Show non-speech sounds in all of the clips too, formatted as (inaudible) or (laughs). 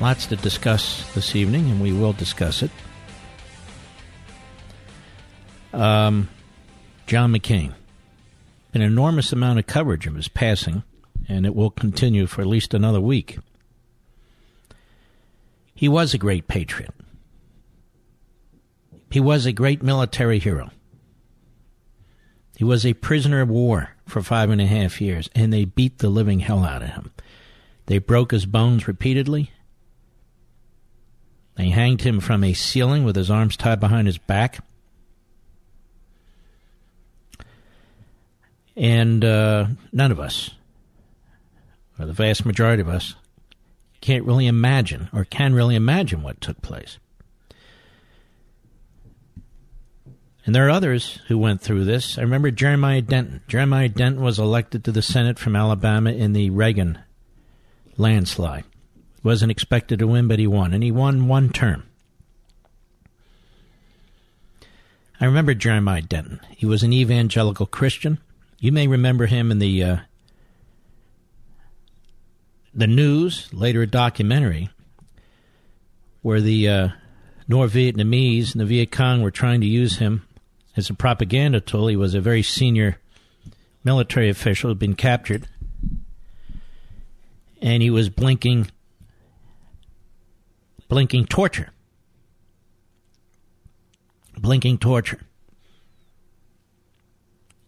Lots to discuss this evening, and we will discuss it. Um, John McCain. An enormous amount of coverage of his passing, and it will continue for at least another week. He was a great patriot. He was a great military hero. He was a prisoner of war for five and a half years, and they beat the living hell out of him. They broke his bones repeatedly. They hanged him from a ceiling with his arms tied behind his back. And uh, none of us, or the vast majority of us, can't really imagine or can really imagine what took place. And there are others who went through this. I remember Jeremiah Denton. Jeremiah Denton was elected to the Senate from Alabama in the Reagan landslide. Wasn't expected to win, but he won. And he won one term. I remember Jeremiah Denton. He was an evangelical Christian. You may remember him in the uh, the news, later a documentary, where the uh, North Vietnamese and the Viet Cong were trying to use him as a propaganda tool. He was a very senior military official, who had been captured, and he was blinking, blinking torture, blinking torture.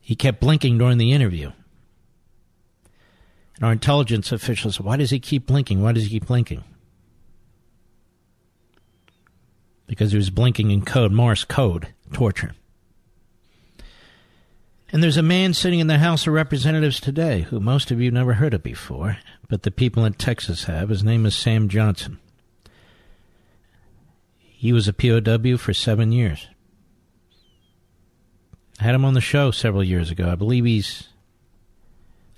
He kept blinking during the interview. And our intelligence officials said, Why does he keep blinking? Why does he keep blinking? Because he was blinking in code, Morse code, torture. And there's a man sitting in the House of Representatives today who most of you never heard of before, but the people in Texas have. His name is Sam Johnson. He was a POW for seven years. I had him on the show several years ago. I believe he's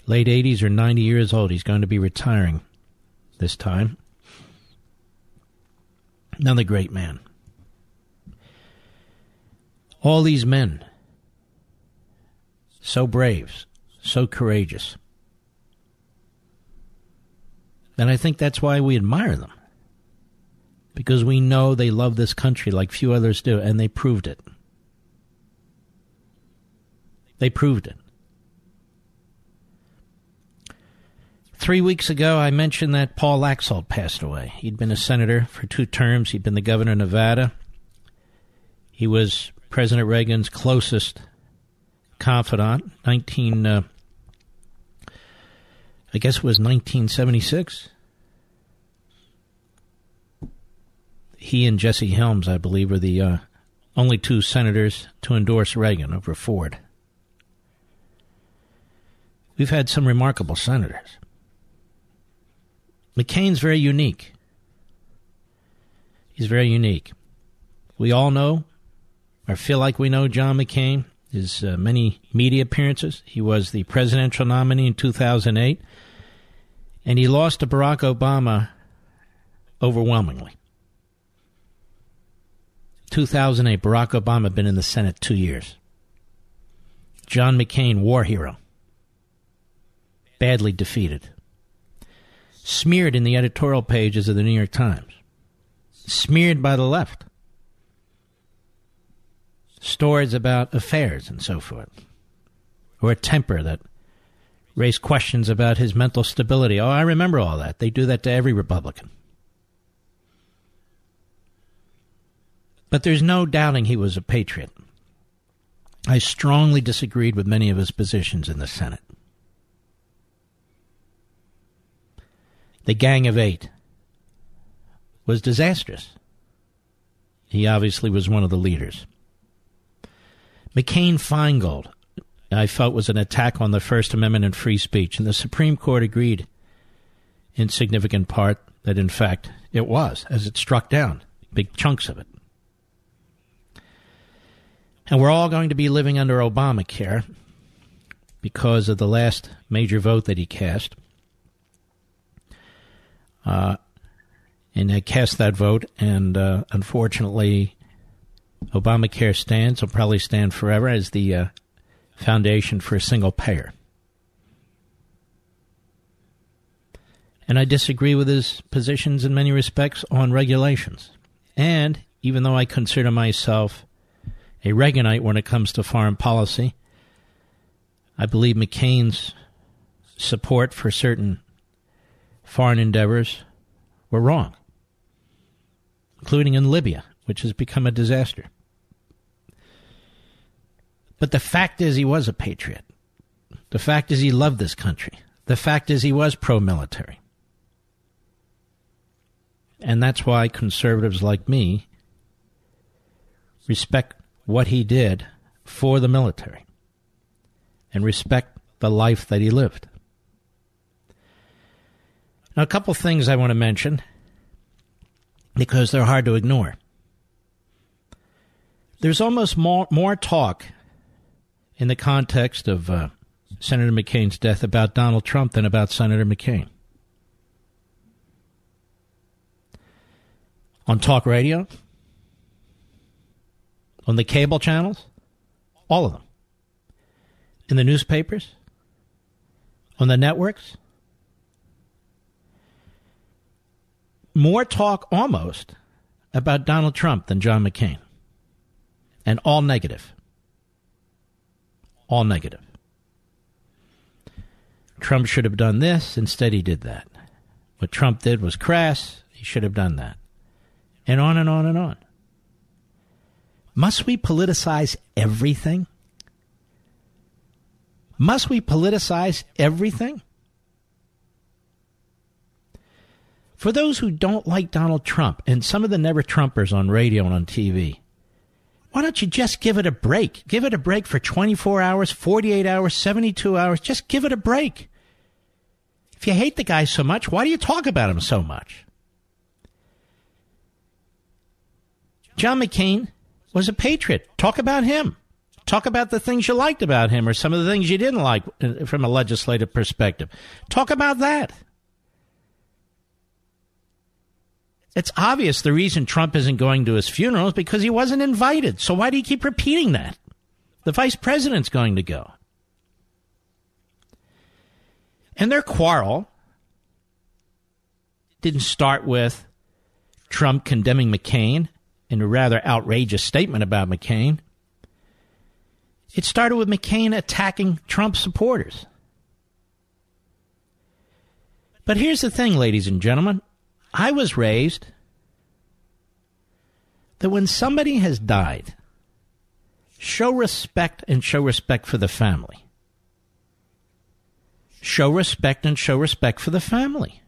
late 80s or 90 years old. He's going to be retiring this time. Another great man. All these men, so brave, so courageous. And I think that's why we admire them because we know they love this country like few others do, and they proved it. They proved it. Three weeks ago, I mentioned that Paul Laxalt passed away. He'd been a senator for two terms, he'd been the governor of Nevada. He was President Reagan's closest confidant, 19. Uh, I guess it was 1976. He and Jesse Helms, I believe, were the uh, only two senators to endorse Reagan over Ford. We've had some remarkable senators. McCain's very unique. He's very unique. We all know, or feel like we know, John McCain. His uh, many media appearances. He was the presidential nominee in 2008, and he lost to Barack Obama overwhelmingly. 2008, Barack Obama had been in the Senate two years. John McCain, war hero, badly defeated smeared in the editorial pages of the New York Times, smeared by the left, stories about affairs and so forth, or a temper that raised questions about his mental stability. Oh, I remember all that. They do that to every Republican. But there's no doubting he was a patriot. I strongly disagreed with many of his positions in the Senate. the Gang of Eight was disastrous. He obviously was one of the leaders. McCain Feingold, I felt, was an attack on the First Amendment and free speech, and the Supreme Court agreed in significant part that in fact it was, as it struck down big chunks of it. And we're all going to be living under Obamacare because of the last major vote that he cast. Uh, and I cast that vote, and uh, unfortunately, Obamacare stands, will probably stand forever as the uh, foundation for a single payer. And I disagree with his positions in many respects on regulations. And even though I consider myself a Reaganite when it comes to foreign policy, I believe McCain's support for certain foreign endeavors were wrong, including in Libya, which has become a disaster. But the fact is, he was a patriot. The fact is, he loved this country. The fact is, he was pro military. And that's why conservatives like me respect what he did for the military and respect the life that he lived. Now, a couple things I want to mention because they're hard to ignore. There's almost more, more talk in the context of uh, Senator McCain's death about Donald Trump than about Senator McCain. On talk radio, on the cable channels, all of them, in the newspapers, on the networks. More talk almost about Donald Trump than John McCain. And all negative. All negative. Trump should have done this, instead, he did that. What Trump did was crass, he should have done that. And on and on and on. Must we politicize everything? Must we politicize everything? For those who don't like Donald Trump and some of the never Trumpers on radio and on TV, why don't you just give it a break? Give it a break for 24 hours, 48 hours, 72 hours. Just give it a break. If you hate the guy so much, why do you talk about him so much? John McCain was a patriot. Talk about him. Talk about the things you liked about him or some of the things you didn't like uh, from a legislative perspective. Talk about that. It's obvious the reason Trump isn't going to his funeral is because he wasn't invited. So why do you keep repeating that? The vice president's going to go. And their quarrel didn't start with Trump condemning McCain in a rather outrageous statement about McCain. It started with McCain attacking Trump supporters. But here's the thing, ladies and gentlemen. I was raised that when somebody has died, show respect and show respect for the family. Show respect and show respect for the family.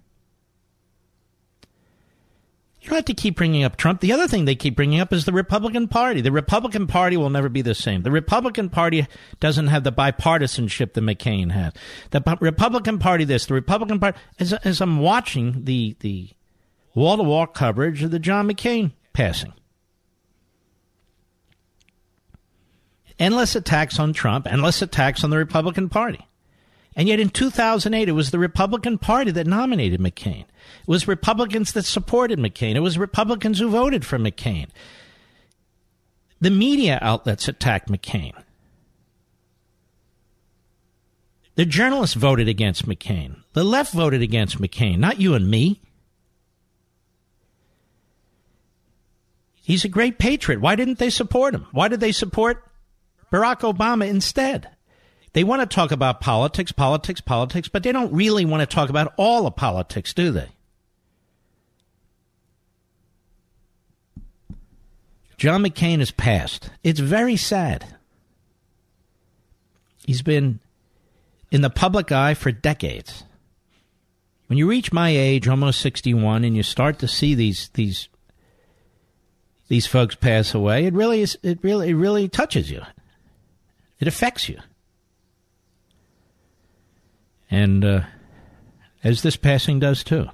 You don't have to keep bringing up Trump. The other thing they keep bringing up is the Republican Party. The Republican Party will never be the same. The Republican Party doesn't have the bipartisanship that McCain had. The Republican Party, this, the Republican Party. As, as I'm watching the the wall to wall coverage of the John McCain passing, endless attacks on Trump, endless attacks on the Republican Party. And yet in 2008, it was the Republican Party that nominated McCain. It was Republicans that supported McCain. It was Republicans who voted for McCain. The media outlets attacked McCain. The journalists voted against McCain. The left voted against McCain, not you and me. He's a great patriot. Why didn't they support him? Why did they support Barack Obama instead? They want to talk about politics, politics, politics, but they don't really want to talk about all of politics, do they? John McCain has passed. It's very sad. He's been in the public eye for decades. When you reach my age, almost 61, and you start to see these these these folks pass away, it really is it really it really touches you. It affects you. And uh, as this passing does too.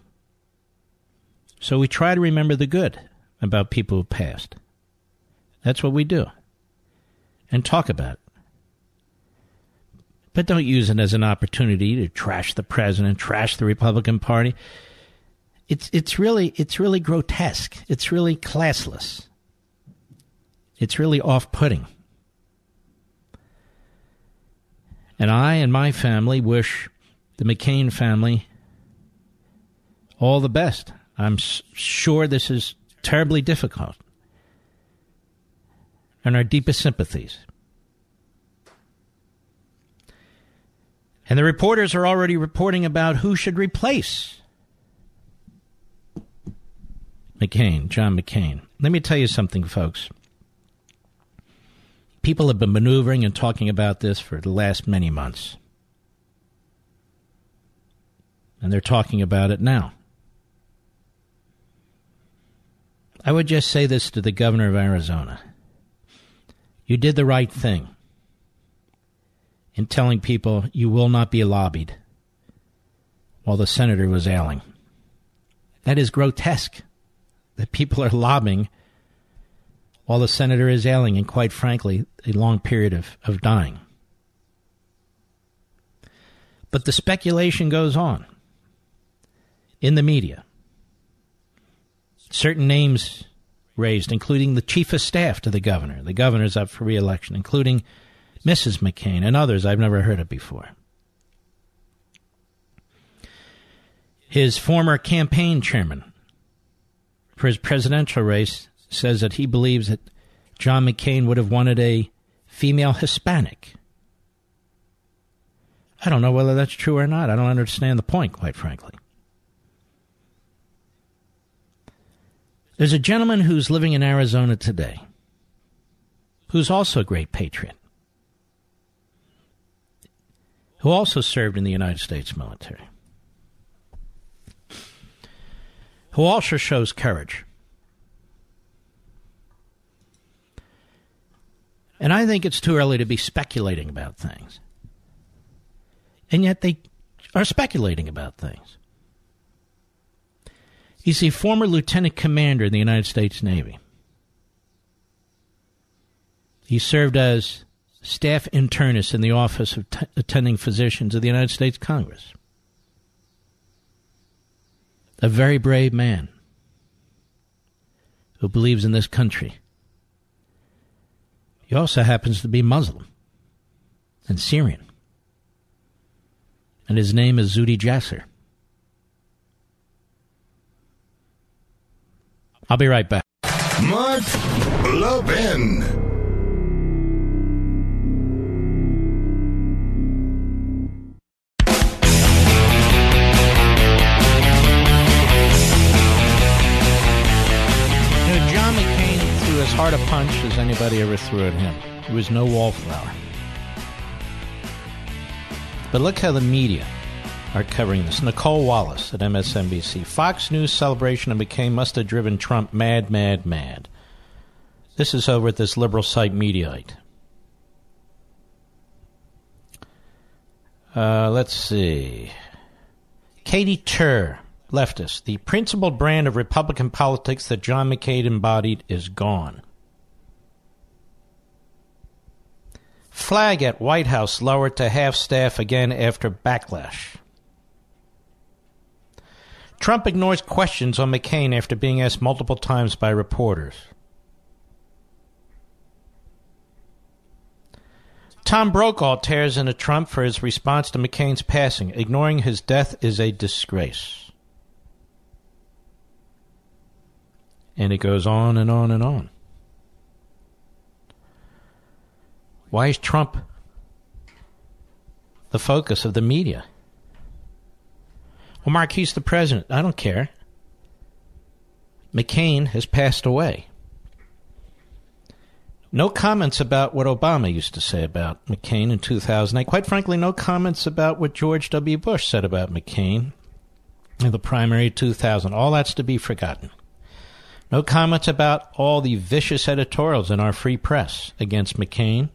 So we try to remember the good about people who passed. That's what we do. And talk about it. But don't use it as an opportunity to trash the president, trash the Republican Party. It's it's really it's really grotesque. It's really classless. It's really off-putting. And I and my family wish the McCain family all the best. I'm sure this is terribly difficult. And our deepest sympathies. And the reporters are already reporting about who should replace McCain, John McCain. Let me tell you something, folks. People have been maneuvering and talking about this for the last many months. And they're talking about it now. I would just say this to the governor of Arizona. You did the right thing in telling people you will not be lobbied while the senator was ailing. That is grotesque that people are lobbying while the senator is ailing and, quite frankly, a long period of, of dying. But the speculation goes on in the media. Certain names raised, including the chief of staff to the governor. The governor's up for reelection, including Mrs. McCain, and others I've never heard of before. His former campaign chairman for his presidential race says that he believes that John McCain would have wanted a female Hispanic. I don't know whether that's true or not. I don't understand the point, quite frankly. There's a gentleman who's living in Arizona today who's also a great patriot who also served in the United States military, who also shows courage. And I think it's too early to be speculating about things. And yet they are speculating about things. He's a former lieutenant commander in the United States Navy. He served as staff internist in the Office of T- Attending Physicians of the United States Congress. A very brave man who believes in this country. He also happens to be Muslim and Syrian. And his name is Zuhdi Jasser. I'll be right back. Mark Levin. As hard a punch as anybody ever threw at him. He was no wallflower. But look how the media are covering this. Nicolle Wallace at MSNBC. Fox News celebration of McCain must have driven Trump mad, mad, mad. This is over at this liberal site Mediaite. Uh, let's see. Katie Tur leftist. The principled brand of Republican politics that John McCain embodied is gone. Flag at White House lowered to half staff again after backlash. Trump ignores questions on McCain after being asked multiple times by reporters. Tom Brokaw tears into Trump for his response to McCain's passing. Ignoring his death is a disgrace. And it goes on and on and on. Why is Trump the focus of the media? Well, Mark, he's the president. I don't care. McCain has passed away. No comments about what Obama used to say about McCain in 2008. Quite frankly, no comments about what George W. Bush said about McCain in the primary 2000. All that's to be forgotten. No comments about all the vicious editorials in our free press against McCain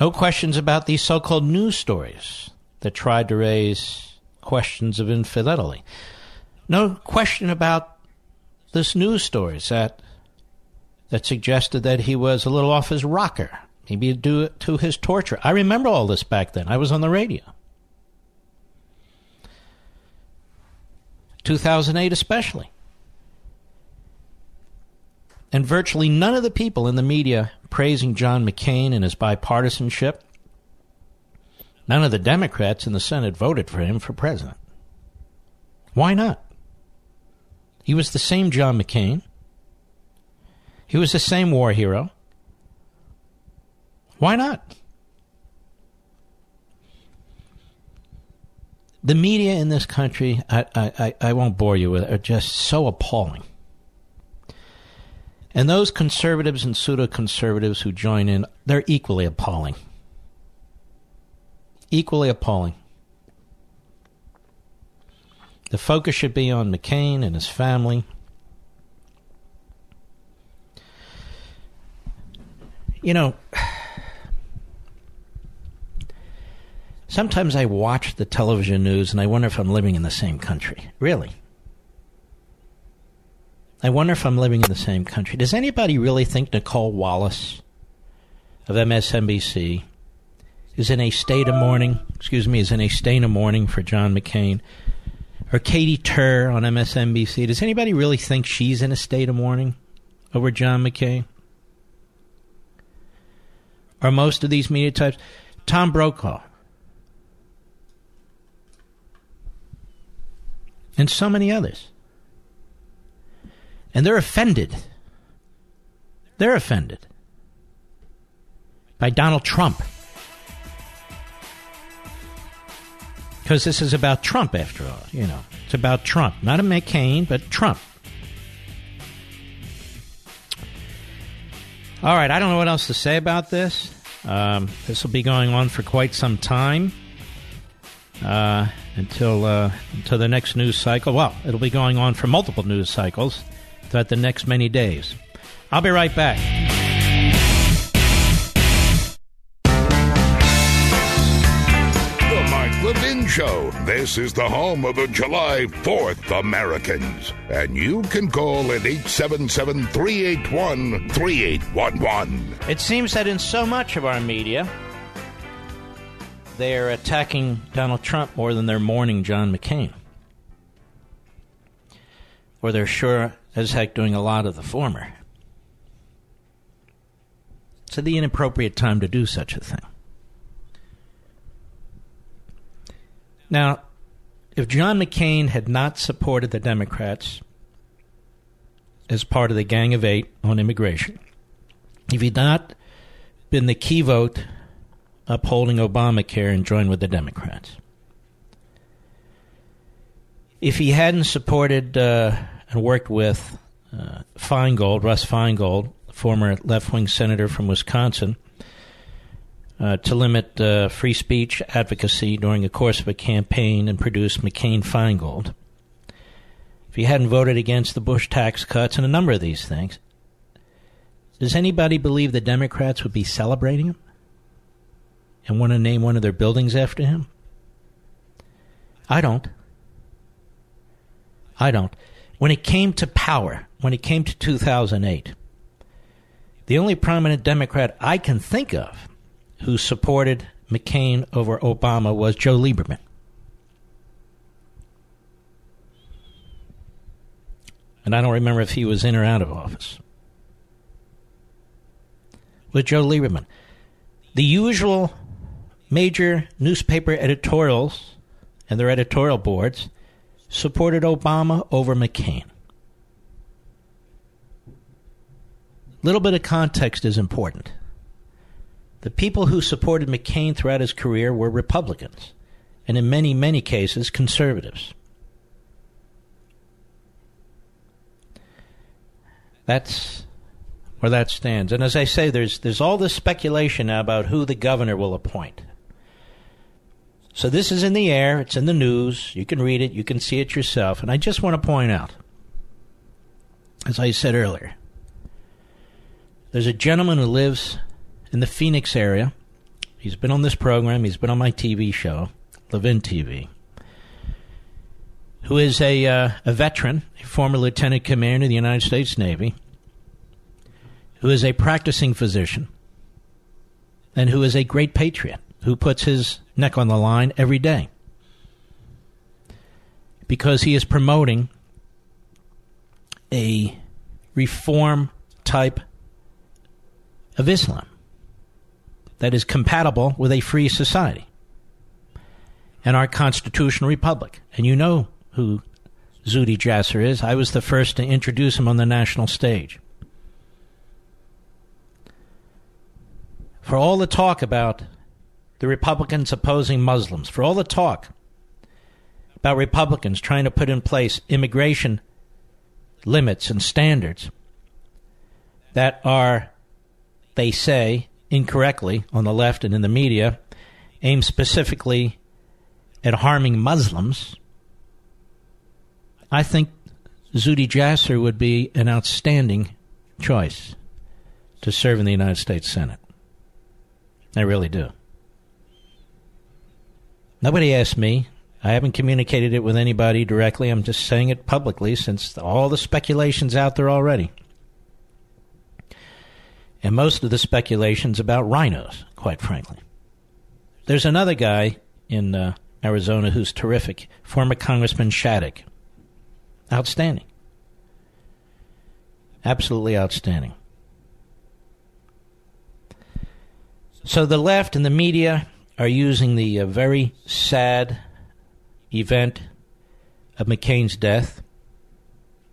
no questions about these so called news stories that tried to raise questions of infidelity. No question about this news story that that suggested that he was a little off his rocker, maybe due to his torture. I remember all this back then. I was on the radio. 2008 especially. And virtually none of the people in the media praising John McCain and his bipartisanship, none of the Democrats in the Senate voted for him for president. Why not? He was the same John McCain. He was the same war hero. Why not? The media in this country, I, I, I won't bore you with, it, are just so appalling. And those conservatives and pseudo conservatives who join in, they're equally appalling. Equally appalling. The focus should be on McCain and his family. You know, sometimes I watch the television news and I wonder if I'm living in the same country. Really. I wonder if I'm living in the same country. Does anybody really think Nicolle Wallace of MSNBC is in a state of mourning? Excuse me, is in a state of mourning for John McCain? Or Katie Tur on MSNBC? Does anybody really think she's in a state of mourning over John McCain? Or most of these media types? Tom Brokaw. And so many others. And they're offended. They're offended by Donald Trump. Because this is about Trump, after all. You know, it's about Trump. Not a McCain, but Trump. All right, I don't know what else to say about this. Um, this will be going on for quite some time uh, until uh, until the next news cycle. Well, it'll be going on for multiple news cycles throughout the next many days. I'll be right back. Show. This is the home of the July 4th Americans. And you can call at 877 381 3811. It seems that in so much of our media, they're attacking Donald Trump more than they're mourning John McCain. Or they're sure as heck doing a lot of the former. It's the inappropriate time to do such a thing. Now, if John McCain had not supported the Democrats as part of the Gang of Eight on immigration, if he'd not been the key vote upholding Obamacare and joined with the Democrats, if he hadn't supported uh, and worked with uh, Feingold, Russ Feingold, former left wing senator from Wisconsin, uh, to limit uh, free speech advocacy during the course of a campaign and produce McCain Feingold. If he hadn't voted against the Bush tax cuts and a number of these things, does anybody believe the Democrats would be celebrating him and want to name one of their buildings after him? I don't. I don't. When it came to power, when it came to 2008, the only prominent Democrat I can think of who supported McCain over Obama was Joe Lieberman. And I don't remember if he was in or out of office. With Joe Lieberman. The usual major newspaper editorials and their editorial boards supported Obama over McCain. A Little bit of context is important. The people who supported McCain throughout his career were Republicans, and in many, many cases, conservatives. That's where that stands. And as I say, there's there's all this speculation now about who the governor will appoint. So this is in the air, it's in the news, you can read it, you can see it yourself, and I just want to point out, as I said earlier, there's a gentleman who lives in the Phoenix area. He's been on this program, he's been on my TV show, Levin TV, who is a, uh, a veteran, a former lieutenant commander in the United States Navy, who is a practicing physician, and who is a great patriot, who puts his neck on the line every day because he is promoting a reform type of Islam that is compatible with a free society and our constitutional republic. And you know who Zuhdi Jasser is. I was the first to introduce him on the national stage. For all the talk about the Republicans opposing Muslims, for all the talk about Republicans trying to put in place immigration limits and standards that are, they say, incorrectly on the left and in the media, aimed specifically at harming Muslims, I think Zuhdi Jasser would be an outstanding choice to serve in the United States Senate. I really do. Nobody asked me I haven't communicated it with anybody directly. I'm just saying it publicly since all the speculation's out there already. And most of the speculation's about rhinos, quite frankly. There's another guy in uh, Arizona who's terrific, former Congressman Shadegg. Outstanding. Absolutely outstanding. So the left and the media are using the uh, very sad event of McCain's death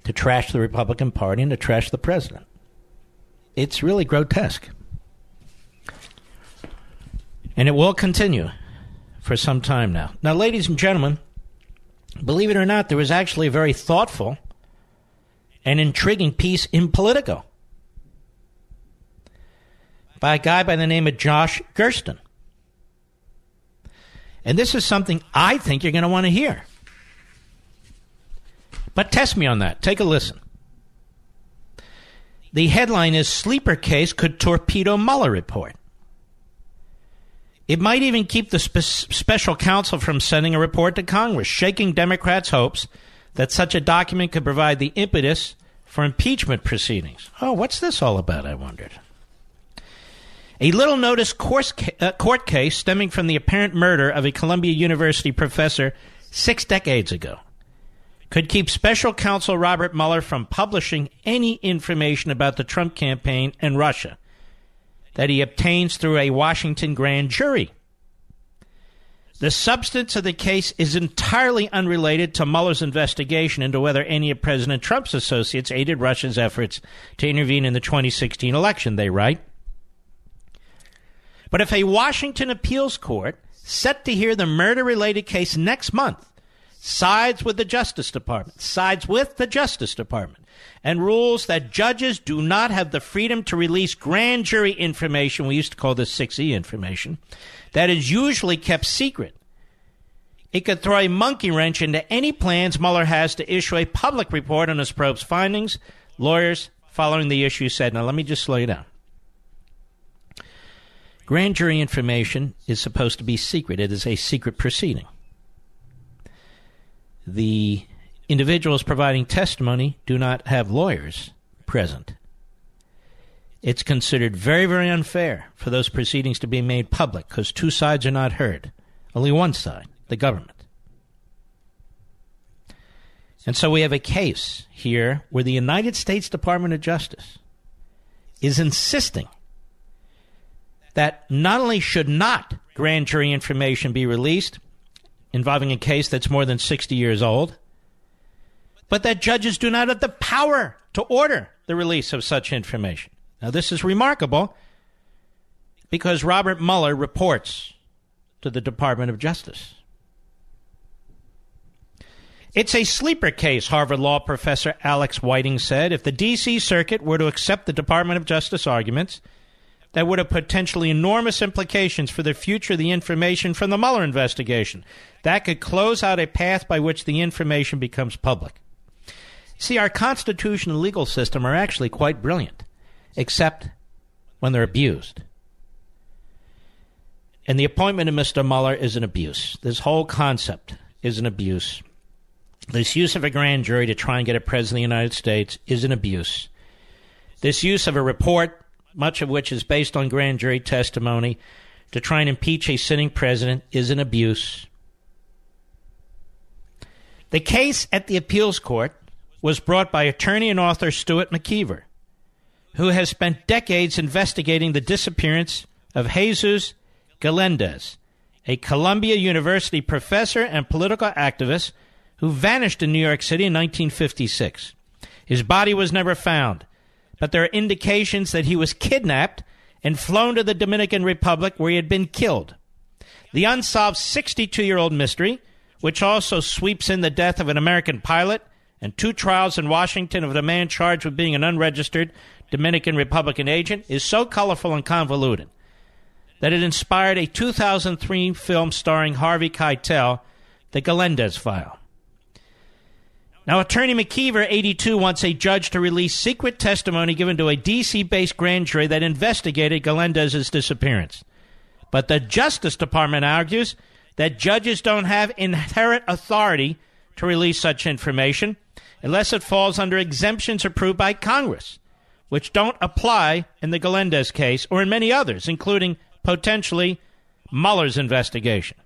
to trash the Republican Party and to trash the president. It's really grotesque. And it will continue for some time now. Now, ladies and gentlemen, believe it or not, there was actually a very thoughtful and intriguing piece in Politico by a guy by the name of Josh Gerstein. And this is something I think you're going to want to hear. But test me on that. Take a listen. The headline is Sleeper Case Could Torpedo Mueller Report. It might even keep the spe- special counsel from sending a report to Congress, shaking Democrats' hopes that such a document could provide the impetus for impeachment proceedings. Oh, what's this all about? I wondered. A little noticed uh, court case stemming from the apparent murder of a Columbia University professor six decades ago could keep special counsel Robert Mueller from publishing any information about the Trump campaign and Russia that he obtains through a Washington grand jury. The substance of the case is entirely unrelated to Mueller's investigation into whether any of President Trump's associates aided Russia's efforts to intervene in the 2016 election, they write. But if a Washington appeals court set to hear the murder related case next month sides with the Justice Department, sides with the Justice Department, and rules that judges do not have the freedom to release grand jury information, we used to call this 6E information, that is usually kept secret. It could throw a monkey wrench into any plans Mueller has to issue a public report on his probe's findings. Lawyers following the issue said, now let me just slow you down. Grand jury information is supposed to be secret. It is a secret proceeding. The individuals providing testimony do not have lawyers present. It's considered very, very unfair for those proceedings to be made public because two sides are not heard. Only one side, the government. And so we have a case here where the United States Department of Justice is insisting that not only should not grand jury information be released involving a case that's more than 60 years old, but that judges do not have the power to order the release of such information. Now, this is remarkable because Robert Mueller reports to the Department of Justice. It's a sleeper case, Harvard Law professor Alex Whiting said. If the D.C. Circuit were to accept the Department of Justice arguments, that would have potentially enormous implications for the future of the information from the Mueller investigation. That could close out a path by which the information becomes public. See, our Constitution and legal system are actually quite brilliant, except when they're abused. And the appointment of Mr. Mueller is an abuse. This whole concept is an abuse. This use of a grand jury to try and get a president of the United States is an abuse. This use of a report, much of which is based on grand jury testimony, to try and impeach a sitting president is an abuse. The case at the appeals court was brought by attorney and author Stuart McKeever, who has spent decades investigating the disappearance of Jesus Galindez, a Columbia University professor and political activist who vanished in New York City in 1956. His body was never found, but there are indications that he was kidnapped and flown to the Dominican Republic where he had been killed. The unsolved 62 year old mystery, which also sweeps in the death of an American pilot and two trials in Washington of a man charged with being an unregistered Dominican Republican agent, is so colorful and convoluted that it inspired a 2003 film starring Harvey Keitel, The Galindez File. Now, attorney McKeever, 82, wants a judge to release secret testimony given to a D.C. based grand jury that investigated Galindez's disappearance. But the Justice Department argues that judges don't have inherent authority to release such information unless it falls under exemptions approved by Congress, which don't apply in the Galindez case or in many others, including potentially Mueller's investigation.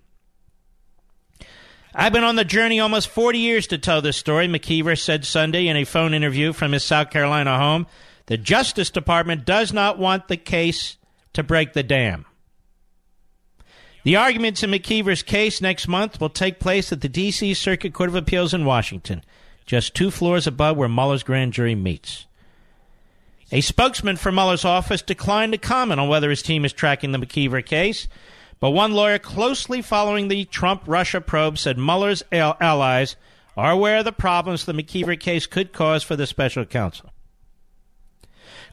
I've been on the journey almost 40 years to tell this story, McKeever said Sunday in a phone interview from his South Carolina home. The Justice Department does not want the case to break the dam. The arguments in McKeever's case next month will take place at the D.C. Circuit Court of Appeals in Washington, just two floors above where Mueller's grand jury meets. A spokesman for Mueller's office declined to comment on whether his team is tracking the McKeever case, but one lawyer closely following the Trump Russia probe said Mueller's allies are aware of the problems the McKeever case could cause for the special counsel.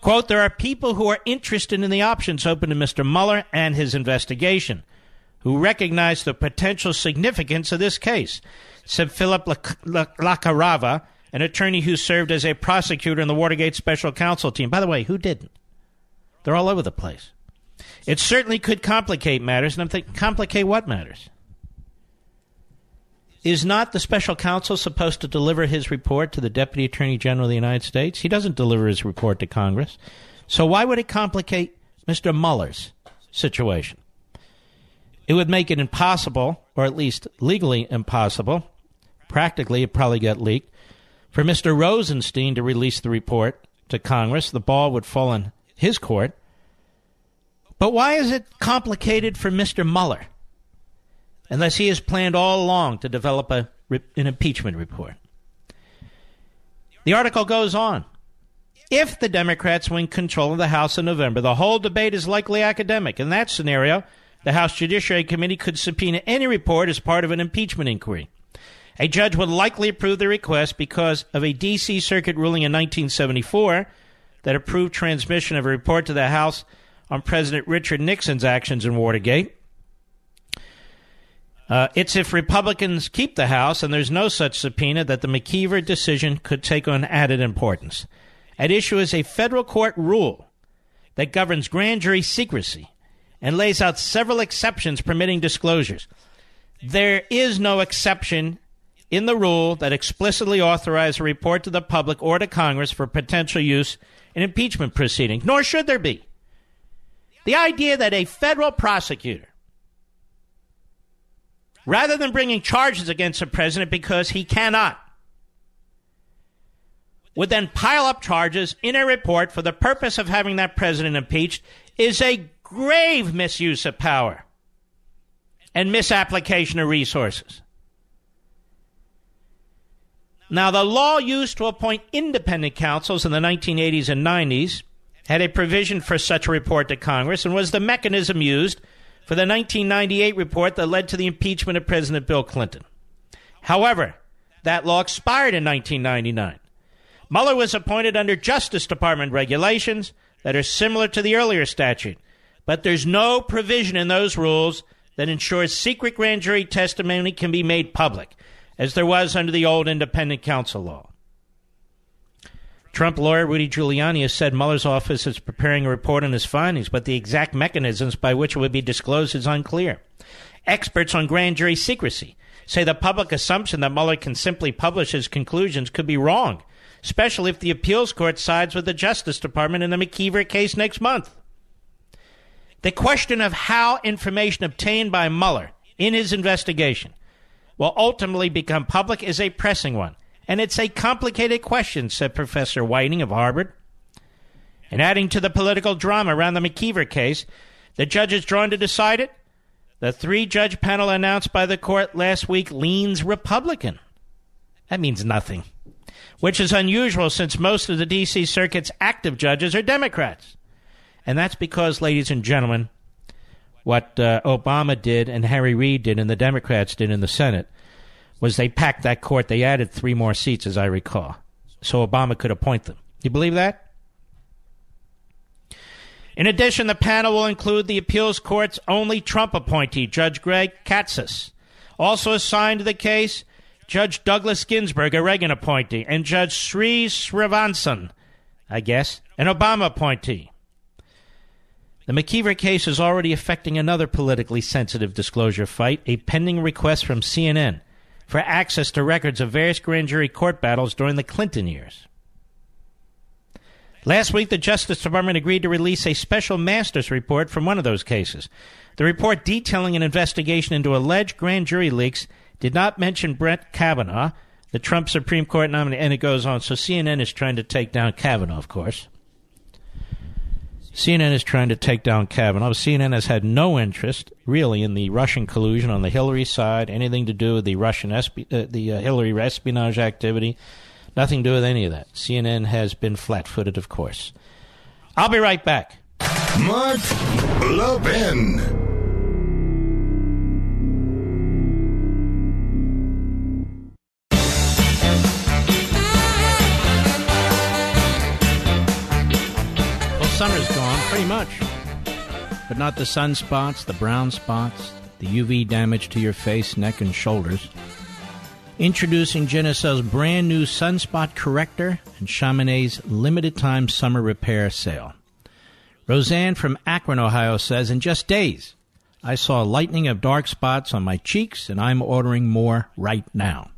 Quote, there are people who are interested in the options open to Mr. Mueller and his investigation, who recognize the potential significance of this case, said Philip Lacovara, an attorney who served as a prosecutor in the Watergate special counsel team. By the way, who didn't? They're all over the place. It certainly could complicate matters, and I'm thinking, complicate what matters? Is not the special counsel supposed to deliver his report to the Deputy Attorney General of the United States? He doesn't deliver his report to Congress. So why would it complicate Mr. Mueller's situation? It would make it impossible, or at least legally impossible, practically it probably got leaked, for Mr. Rosenstein to release the report to Congress. The ball would fall in his court. But why is it complicated for Mr. Mueller? Unless he has planned all along to develop a, an impeachment report. The article goes on. If the Democrats win control of the House in November, the whole debate is likely academic. In that scenario, the House Judiciary Committee could subpoena any report as part of an impeachment inquiry. A judge would likely approve the request because of a D.C. Circuit ruling in 1974 that approved transmission of a report to the House on President Richard Nixon's actions in Watergate. Uh, it's if Republicans keep the House and there's no such subpoena that the McKeever decision could take on added importance. At issue is a federal court rule that governs grand jury secrecy and lays out several exceptions permitting disclosures. There is no exception in the rule that explicitly authorizes a report to the public or to Congress for potential use in impeachment proceedings, nor should there be. The idea that a federal prosecutor, rather than bringing charges against a president because he cannot, would then pile up charges in a report for the purpose of having that president impeached is a grave misuse of power and misapplication of resources. Now, the law used to appoint independent counsels in the 1980s and 90s had a provision for such a report to Congress and was the mechanism used for the 1998 report that led to the impeachment of President Bill Clinton. However, that law expired in 1999. Mueller was appointed under Justice Department regulations that are similar to the earlier statute, but there's no provision in those rules that ensures secret grand jury testimony can be made public, as there was under the old independent counsel law. Trump lawyer Rudy Giuliani has said Mueller's office is preparing a report on his findings, but the exact mechanisms by which it would be disclosed is unclear. Experts on grand jury secrecy say the public assumption that Mueller can simply publish his conclusions could be wrong, especially if the appeals court sides with the Justice Department in the McKeever case next month. The question of how information obtained by Mueller in his investigation will ultimately become public is a pressing one. And it's a complicated question, said Professor Whiting of Harvard. And adding to the political drama around the McKeever case, the judges drawn to decide it, the three judge panel announced by the court last week leans Republican. That means nothing, which is unusual since most of the D.C. Circuit's active judges are Democrats. And that's because, ladies and gentlemen, what uh, Obama did and Harry Reid did and the Democrats did in the Senate was they packed that court. They added three more seats, as I recall, so Obama could appoint them. You believe that? In addition, the panel will include the appeals court's only Trump appointee, Judge Greg Katsas. Also assigned to the case, Judge Douglas Ginsburg, a Reagan appointee, and Judge Sri Srivatsan, I guess, an Obama appointee. The McKeever case is already affecting another politically sensitive disclosure fight, a pending request from CNN for access to records of various grand jury court battles during the Clinton years. Last week, the Justice Department agreed to release a special master's report from one of those cases. The report detailing an investigation into alleged grand jury leaks did not mention Brett Kavanaugh, the Trump Supreme Court nominee, and it goes on. So CNN is trying to take down Kavanaugh, of course. CNN is trying to take down Kavanaugh. CNN has had no interest, really, in the Russian collusion on the Hillary side, anything to do with the Russian esp- uh, the uh, Hillary espionage activity, nothing to do with any of that. CNN has been flat-footed, of course. I'll be right back. Mark Levin. Much. But not the sunspots, the brown spots, the UV damage to your face, neck, and shoulders. Introducing Genucel's brand new Sunspot Corrector and Chamonix's limited time summer repair sale. Roseanne from Akron, Ohio says, In just days, I saw a lightening of dark spots on my cheeks, and I'm ordering more right now.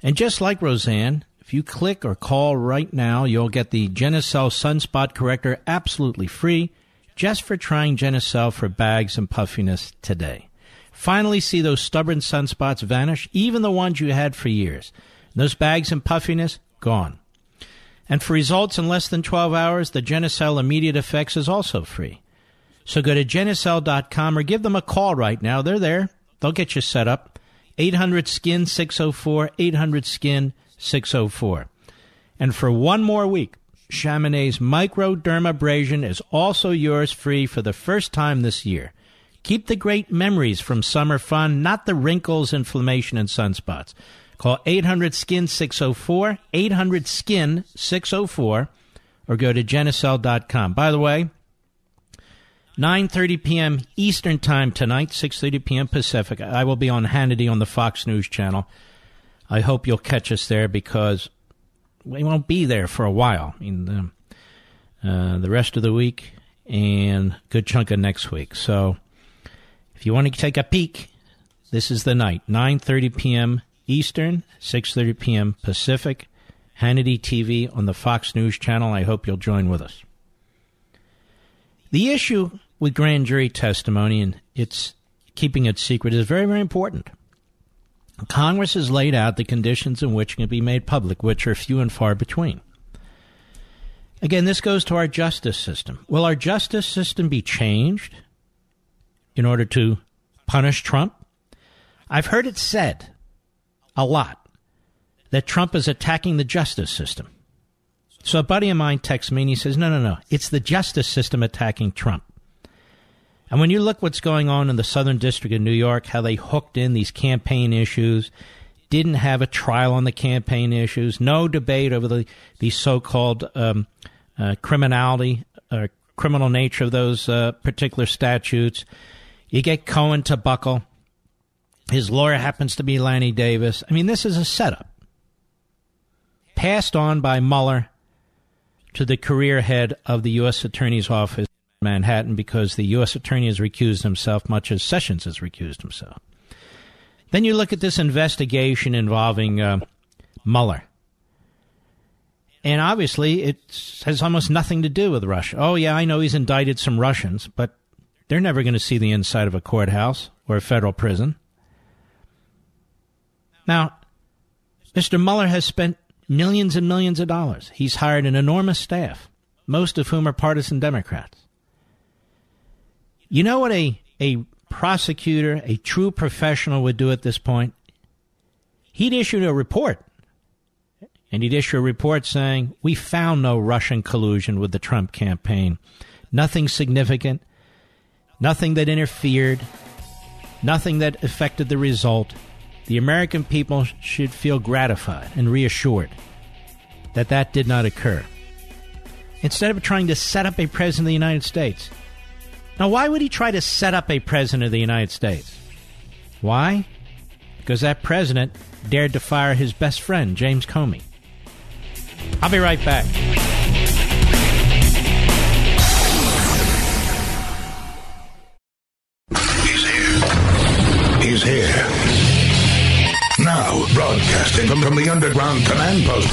And just like Roseanne, if you click or call right now, you'll get the Genucel Sunspot Corrector absolutely free just for trying Genucel for bags and puffiness today. Finally see those stubborn sunspots vanish, even the ones you had for years. Those bags and puffiness, gone. And for results in less than 12 hours, the Genucel Immediate Effects is also free. So go to Genucel.com or give them a call right now. They're there. They'll get you set up. 800 Skin 604, 800 Skin 604. And for one more week, Chamonix's microdermabrasion is also yours free for the first time this year. Keep the great memories from summer fun, not the wrinkles, inflammation, and sunspots. Call 800 Skin 604, 800 Skin 604, or go to Genucel.com. By the way, 9:30 p.m. Eastern Time tonight, 6:30 p.m. Pacific. I will be on Hannity on the Fox News channel. I hope you'll catch us there because we won't be there for a while. I mean, the, uh, the rest of the week and good chunk of next week. So if you want to take a peek, this is the night, 9:30 p.m. Eastern, 6:30 p.m. Pacific, Hannity TV on the Fox News channel. I hope you'll join with us. The issue with grand jury testimony and its keeping it secret is very, very important. Congress has laid out the conditions in which it can be made public, which are few and far between. Again, this goes to our justice system. Will our justice system be changed in order to punish Trump? I've heard it said a lot that Trump is attacking the justice system. So a buddy of mine texts me and he says, no, no, no, it's the justice system attacking Trump. And when you look what's going on in the Southern District of New York, how they hooked in these campaign issues, didn't have a trial on the campaign issues, no debate over the, the so-called um, uh, criminality or criminal nature of those uh, particular statutes. You get Cohen to buckle. His lawyer happens to be Lanny Davis. I mean, this is a setup passed on by Mueller to the career head of the U.S. Attorney's Office Manhattan because the U.S. Attorney has recused himself, much as Sessions has recused himself. Then you look at this investigation involving uh, Mueller. And obviously, it has almost nothing to do with Russia. Oh, yeah, I know he's indicted some Russians, but they're never going to see the inside of a courthouse or a federal prison. Now, Mr. Mueller has spent millions and millions of dollars. He's hired an enormous staff, most of whom are partisan Democrats. You know what a, a prosecutor, a true professional would do at this point? He'd issue a report. And he'd issue a report saying, We found no Russian collusion with the Trump campaign. Nothing significant, nothing that interfered, nothing that affected the result. The American people should feel gratified and reassured that that did not occur. Instead of trying to set up a president of the United States. Now, why would he try to set up a president of the United States? Why? Because that president dared to fire his best friend, James Comey. I'll be right back. He's here. He's here. Now, broadcasting from, from the underground command post,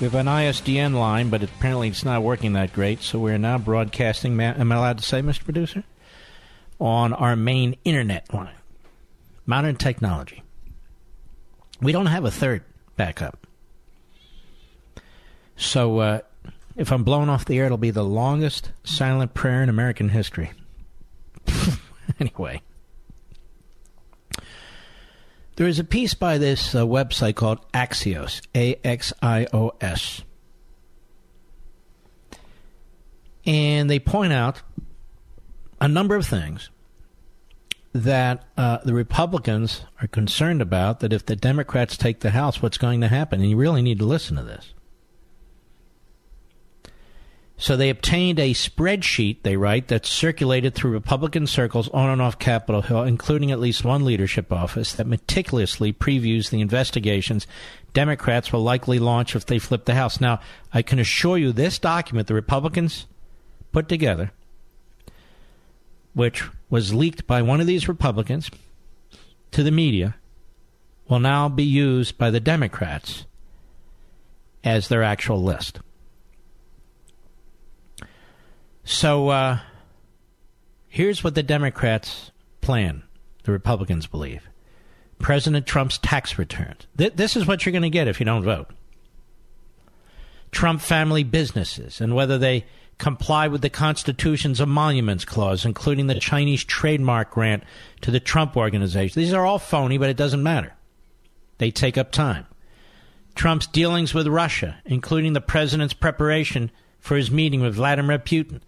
We have an ISDN line, but apparently it's not working that great, so we're now broadcasting. Am I allowed to say, Mr. Producer? On our main internet line. Modern technology. We don't have a third backup. So uh, if I'm blown off the air, it'll be the longest silent prayer in American history. (laughs) anyway. There is a piece by this uh, website called Axios, A X I O S. And they point out a number of things that uh, the Republicans are concerned about that if the Democrats take the House, what's going to happen? And you really need to listen to this. So they obtained a spreadsheet, they write, that circulated through Republican circles on and off Capitol Hill, including at least one leadership office, that meticulously previews the investigations Democrats will likely launch if they flip the House. Now, I can assure you this document the Republicans put together, which was leaked by one of these Republicans to the media, will now be used by the Democrats as their actual list. So uh, here's what the Democrats plan, the Republicans believe President Trump's tax returns. Th- this is what you're going to get if you don't vote. Trump family businesses and whether they comply with the Constitution's emoluments clause, including the Chinese trademark grant to the Trump organization. These are all phony, but it doesn't matter. They take up time. Trump's dealings with Russia, including the president's preparation for his meeting with Vladimir Putin,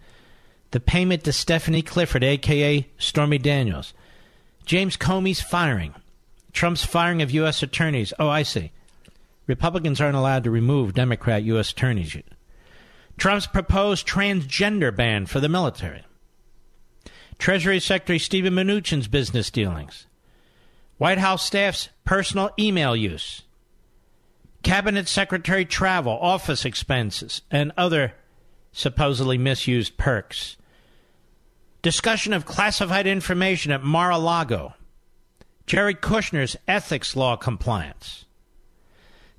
the payment to Stephanie Clifford, a.k.a. Stormy Daniels, James Comey's firing, Trump's firing of U.S. attorneys. Oh, I see. Republicans aren't allowed to remove Democrat U.S. attorneys. Trump's proposed transgender ban for the military. Treasury Secretary Steven Mnuchin's business dealings. White House staff's personal email use. Cabinet Secretary travel, office expenses, and other supposedly misused perks. Discussion of classified information at Mar a Lago. Jared Kushner's ethics law compliance.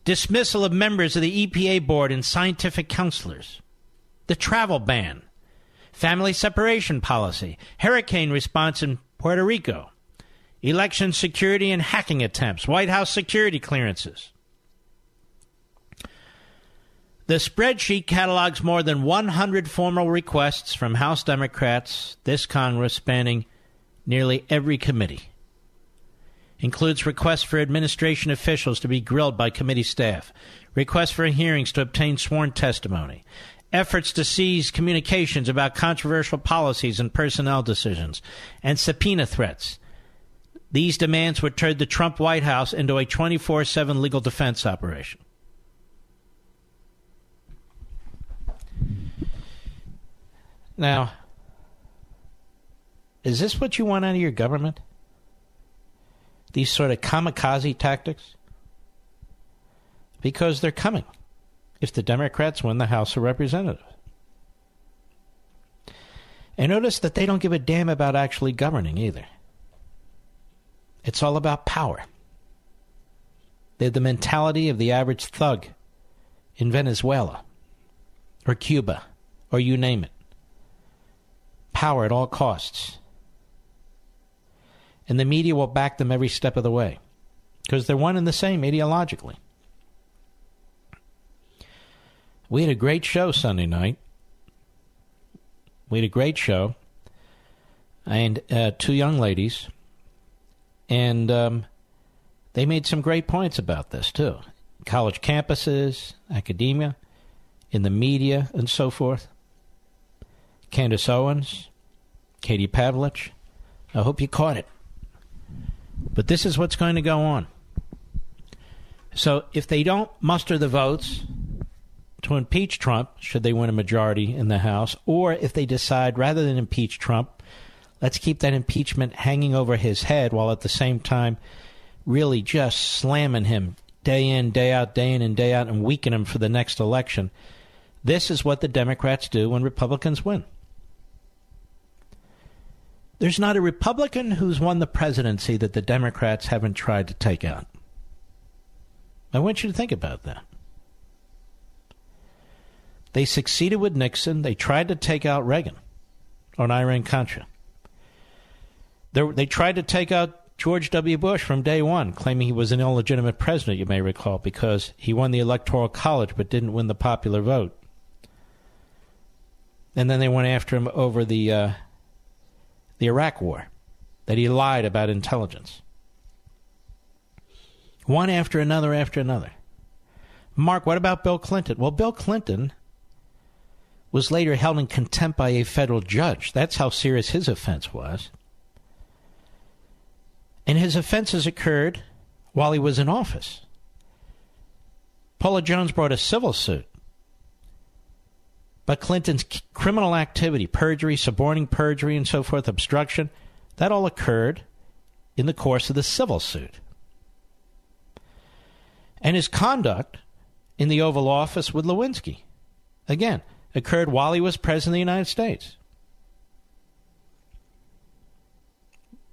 Dismissal of members of the EPA board and scientific counselors. The travel ban. Family separation policy. Hurricane response in Puerto Rico. Election security and hacking attempts. White House security clearances. The spreadsheet catalogs more than 100 formal requests from House Democrats this Congress spanning nearly every committee. Includes requests for administration officials to be grilled by committee staff, requests for hearings to obtain sworn testimony, efforts to seize communications about controversial policies and personnel decisions, and subpoena threats. These demands would turn the Trump White House into a 24 7 legal defense operation. Now, is this what you want out of your government? These sort of kamikaze tactics? Because they're coming if the Democrats win the House of Representatives. And notice that they don't give a damn about actually governing either. It's all about power. They have the mentality of the average thug in Venezuela or Cuba or you name it. Power at all costs. And the media will back them every step of the way because they're one and the same ideologically. We had a great show Sunday night. We had a great show. And uh, two young ladies. And um, they made some great points about this, too. College campuses, academia, in the media, and so forth. Candace Owens, Katie Pavlich. I hope you caught it. But this is what's going to go on. So if they don't muster the votes to impeach Trump, should they win a majority in the House, or if they decide rather than impeach Trump, let's keep that impeachment hanging over his head while at the same time really just slamming him day in, day out, day in and day out, and weaken him for the next election. This is what the Democrats do when Republicans win. There's not a Republican who's won the presidency that the Democrats haven't tried to take out. I want you to think about that. They succeeded with Nixon. They tried to take out Reagan on Iran Contra. They, tried to take out George W. Bush from day one, claiming he was an illegitimate president, you may recall, because he won the Electoral College but didn't win the popular vote. And then they went after him over the uh, the Iraq War, that he lied about intelligence. One after another after another. Mark, what about Bill Clinton? Well, Bill Clinton was later held in contempt by a federal judge. That's how serious his offense was. And his offenses occurred while he was in office. Paula Jones brought a civil suit. But Clinton's criminal activity, perjury, suborning perjury, and so forth, obstruction, that all occurred in the course of the civil suit. And his conduct in the Oval Office with Lewinsky, again, occurred while he was President of the United States.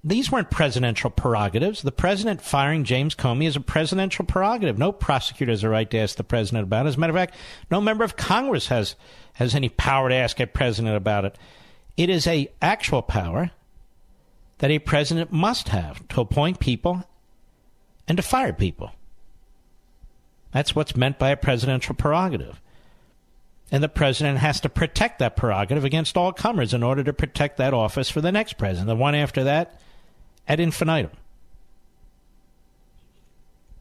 These weren't presidential prerogatives. The president firing James Comey is a presidential prerogative. No prosecutor has a right to ask the president about it. As a matter of fact, no member of Congress has has any power to ask a president about it. It is a actual power that a president must have to appoint people and to fire people. That's what's meant by a presidential prerogative. And the president has to protect that prerogative against all comers in order to protect that office for the next president. The one after that, ad infinitum.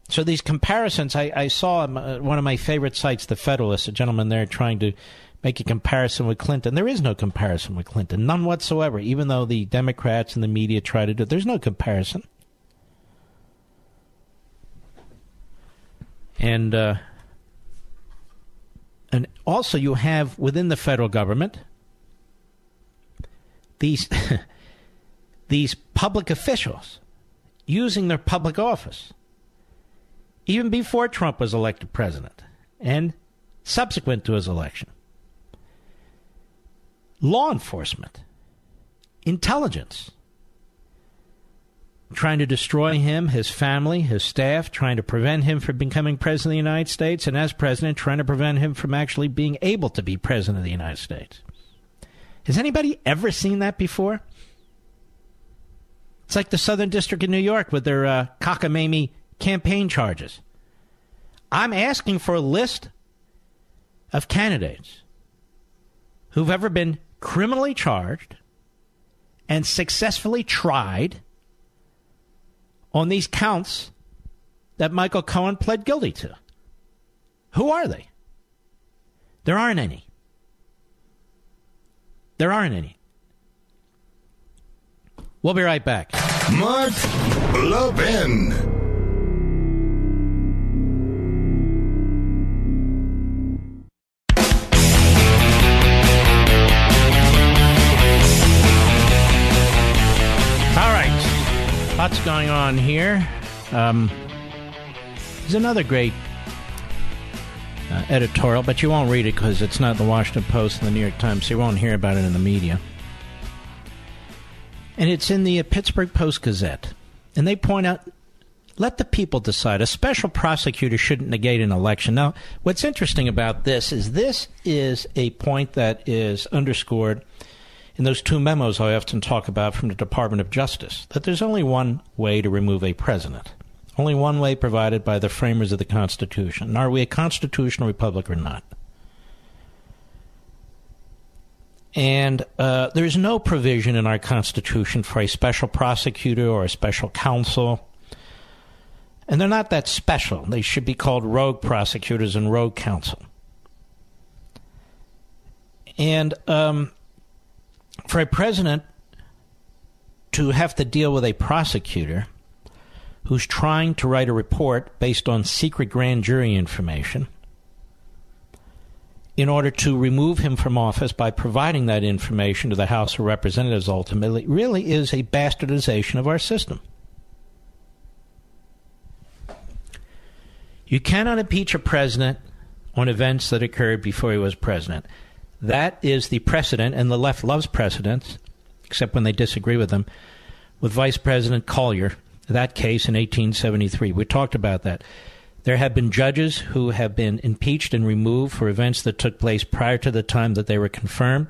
So these comparisons, I, I saw uh, one of my favorite sites, The Federalist, a gentleman there trying to make a comparison with Clinton. There is no comparison with Clinton, none whatsoever, even though the Democrats and the media try to do it. There's no comparison. And uh, and also you have within the federal government these (laughs) these public officials using their public office even before Trump was elected president and subsequent to his election law enforcement intelligence trying to destroy him, his family, his staff, trying to prevent him from becoming president of the United States, and as president, trying to prevent him from actually being able to be president of the United States. Has anybody ever seen that before? It's like the Southern District of New York with their uh, cockamamie campaign charges. I'm asking for a list of candidates who've ever been criminally charged and successfully tried on these counts that Michael Cohen pled guilty to. Who are they? There aren't any. There aren't any. We'll be right back. Mark Levin. All right, lots going on here. Um, there's another great uh, editorial, but you won't read it because it's not the Washington Post and the New York Times, so you won't hear about it in the media. And it's in the Pittsburgh Post Gazette. And they point out let the people decide. A special prosecutor shouldn't negate an election. Now, what's interesting about this is this is a point that is underscored in those two memos I often talk about from the Department of Justice that there's only one way to remove a president. Only one way provided by the framers of the Constitution. are we a constitutional republic or not? And uh, there's no provision in our Constitution for a special prosecutor or a special counsel and they're not that special. They should be called rogue prosecutors and rogue counsel. And um, for a president to have to deal with a prosecutor who's trying to write a report based on secret grand jury information in order to remove him from office by providing that information to the House of Representatives ultimately really is a bastardization of our system. You cannot impeach a president on events that occurred before he was president. That is the precedent, and the left loves precedents, except when they disagree with them, with Vice President Colfax, that case in 1873. We talked about that. There have been judges who have been impeached and removed for events that took place prior to the time that they were confirmed.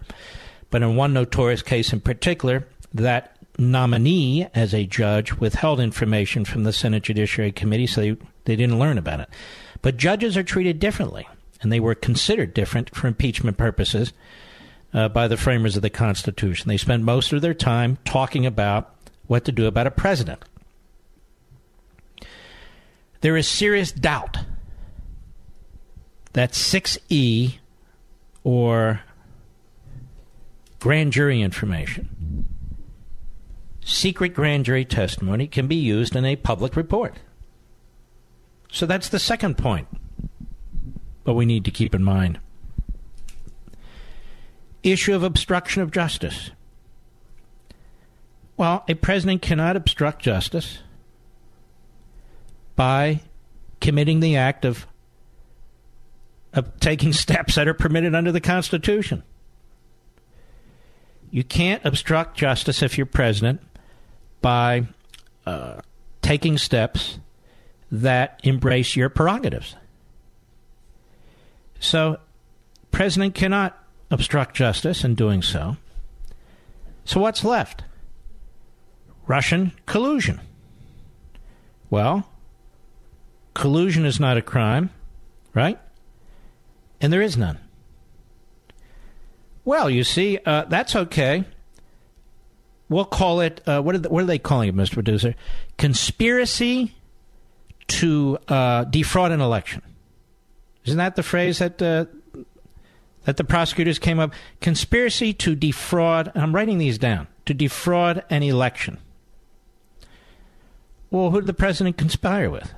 But in one notorious case in particular, that nominee as a judge withheld information from the Senate Judiciary Committee, so they, they didn't learn about it. But judges are treated differently, and they were considered different for impeachment purposes uh, by the framers of the Constitution. They spent most of their time talking about what to do about a president. There is serious doubt that 6E or grand jury information secret grand jury testimony can be used in a public report. So that's the second point. But we need to keep in mind. Issue of obstruction of justice. Well, a president cannot obstruct justice by committing the act of, of taking steps that are permitted under the Constitution. You can't obstruct justice if you're president by uh, taking steps that embrace your prerogatives. So, president cannot obstruct justice in doing so. So, what's left? Russian collusion. Well, collusion is not a crime, right? And there is none. Well, you see, uh, that's okay we'll call it uh, what, are the, what are they calling it, Mr. Producer? Conspiracy to uh, defraud an election. Isn't that the phrase that uh, that the prosecutors came up? Conspiracy to defraud. I'm writing these down to defraud an election. Well, who did the president conspire with?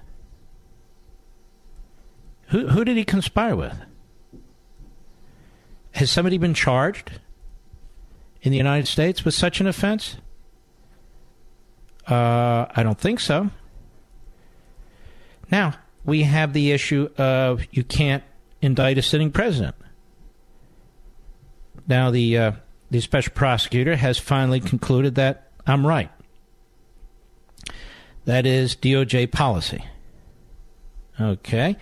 Who who did he conspire with? Has somebody been charged? in the United States with such an offense? Uh, I don't think so. Now, we have the issue of you can't indict a sitting president. Now, the, uh, the special prosecutor has finally concluded that I'm right. That is DOJ policy. Okay.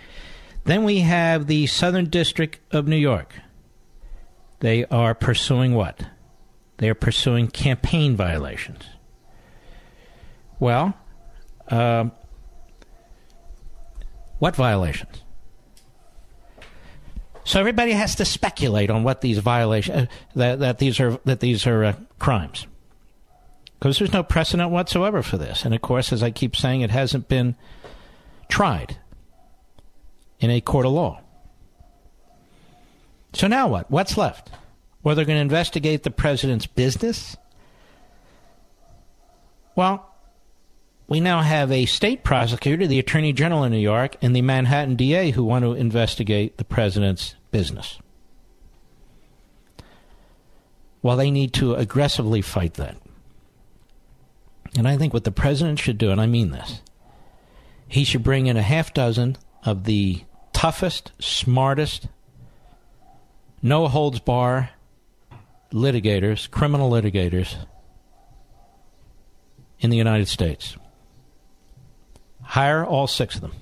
Then we have the Southern District of New York. They are pursuing what? They are pursuing campaign violations. Well, uh, what violations? So everybody has to speculate on what these violations uh, that, that these are that these are uh, crimes, because there's no precedent whatsoever for this. And of course, as I keep saying, it hasn't been tried in a court of law. So now what? What's left? Or they're going to investigate the president's business? Well, we now have a state prosecutor, the Attorney General in New York, and the Manhattan DA who want to investigate the president's business. Well, they need to aggressively fight that. And I think what the president should do, and I mean this, he should bring in a half dozen of the toughest, smartest, no holds bar litigators, criminal litigators in the United States. Hire all six of them.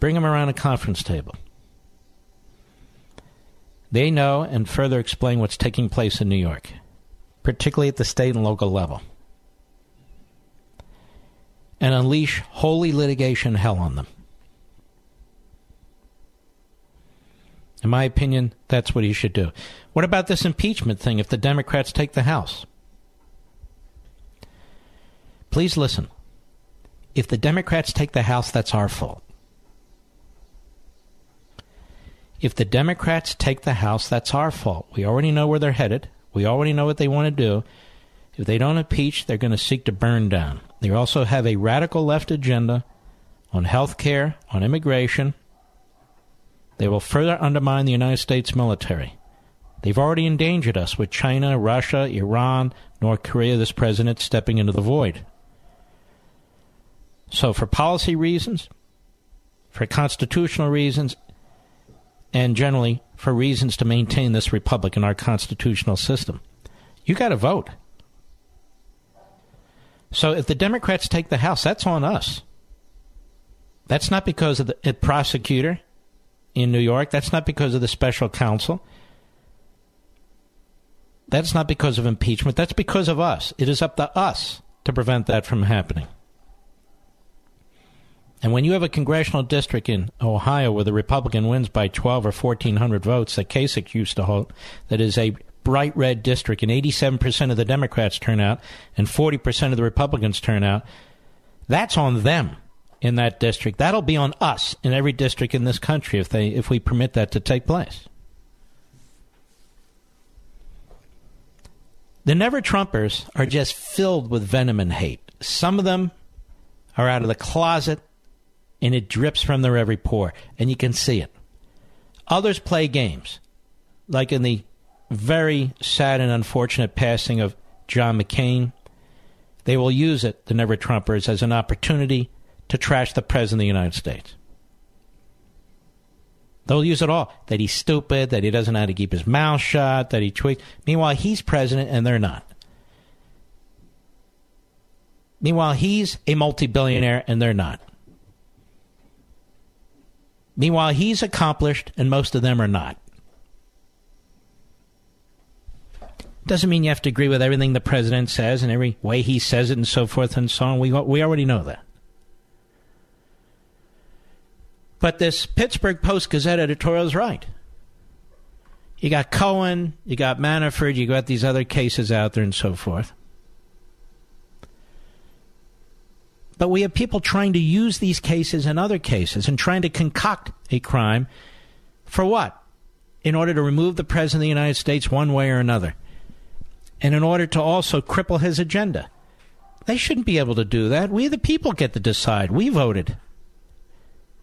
Bring them around a conference table. They know and further explain what's taking place in New York, particularly at the state and local level, and unleash holy litigation hell on them. In my opinion, that's what he should do. What about this impeachment thing if the Democrats take the House? Please listen. If the Democrats take the House, that's our fault. If the Democrats take the House, that's our fault. We already know where they're headed. We already know what they want to do. If they don't impeach, they're going to seek to burn down. They also have a radical left agenda on health care, on immigration, they will further undermine the United States military. They've already endangered us with China, Russia, Iran, North Korea, this president stepping into the void. So, for policy reasons, for constitutional reasons, and generally for reasons to maintain this republic in our constitutional system, you got to vote. So, if the Democrats take the House, that's on us. That's not because of the prosecutor in New York. That's not because of the special counsel. That's not because of impeachment. That's because of us. It is up to us to prevent that from happening. And when you have a congressional district in Ohio where the Republican wins by 12 or 1,400 votes that Kasich used to hold, that is a bright red district, and 87% of the Democrats turn out and 40% of the Republicans turn out, that's on them in that district. That'll be on us in every district in this country if they if we permit that to take place. The never Trumpers are just filled with venom and hate. Some of them are out of the closet and it drips from their every pore, and you can see it. Others play games, like in the very sad and unfortunate passing of John McCain. They will use it, the never Trumpers, as an opportunity to trash the President of the United States. They'll use it all that he's stupid, that he doesn't know how to keep his mouth shut, that he tweets. Meanwhile, he's president and they're not. Meanwhile, he's a multi billionaire and they're not. Meanwhile, he's accomplished and most of them are not. Doesn't mean you have to agree with everything the president says and every way he says it and so forth and so on. We, we already know that. But this Pittsburgh Post Gazette editorial is right. You got Cohen, you got Manafort, you got these other cases out there and so forth. But we have people trying to use these cases and other cases and trying to concoct a crime for what? In order to remove the President of the United States one way or another. And in order to also cripple his agenda. They shouldn't be able to do that. We, the people, get to decide. We voted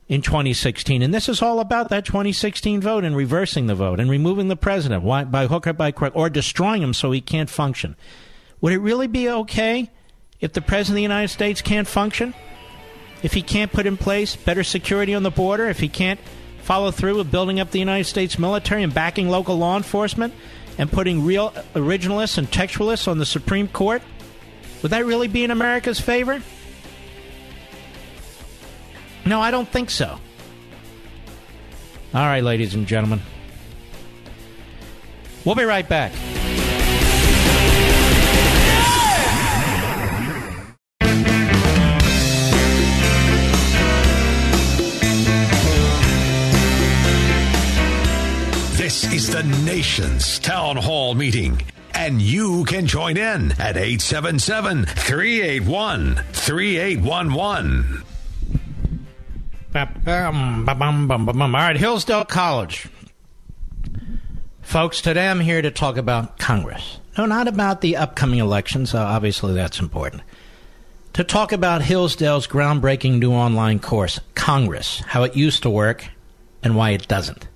in 2016. And this is all about that 2016 vote and reversing the vote and removing the president by hook or by crook or destroying him so he can't function. Would it really be okay if the president of the United States can't function? If he can't put in place better security on the border? If he can't follow through with building up the United States military and backing local law enforcement and putting real originalists and textualists on the Supreme Court? Would that really be in America's favor? No, I don't think so. All right, ladies and gentlemen. We'll be right back. This is the nation's town hall meeting, and you can join in at 877 381 3811. All right, Hillsdale College. Folks, today I'm here to talk about Congress. No, not about the upcoming elections. Uh, obviously, that's important. To talk about Hillsdale's groundbreaking new online course, Congress, how it used to work and why it doesn't.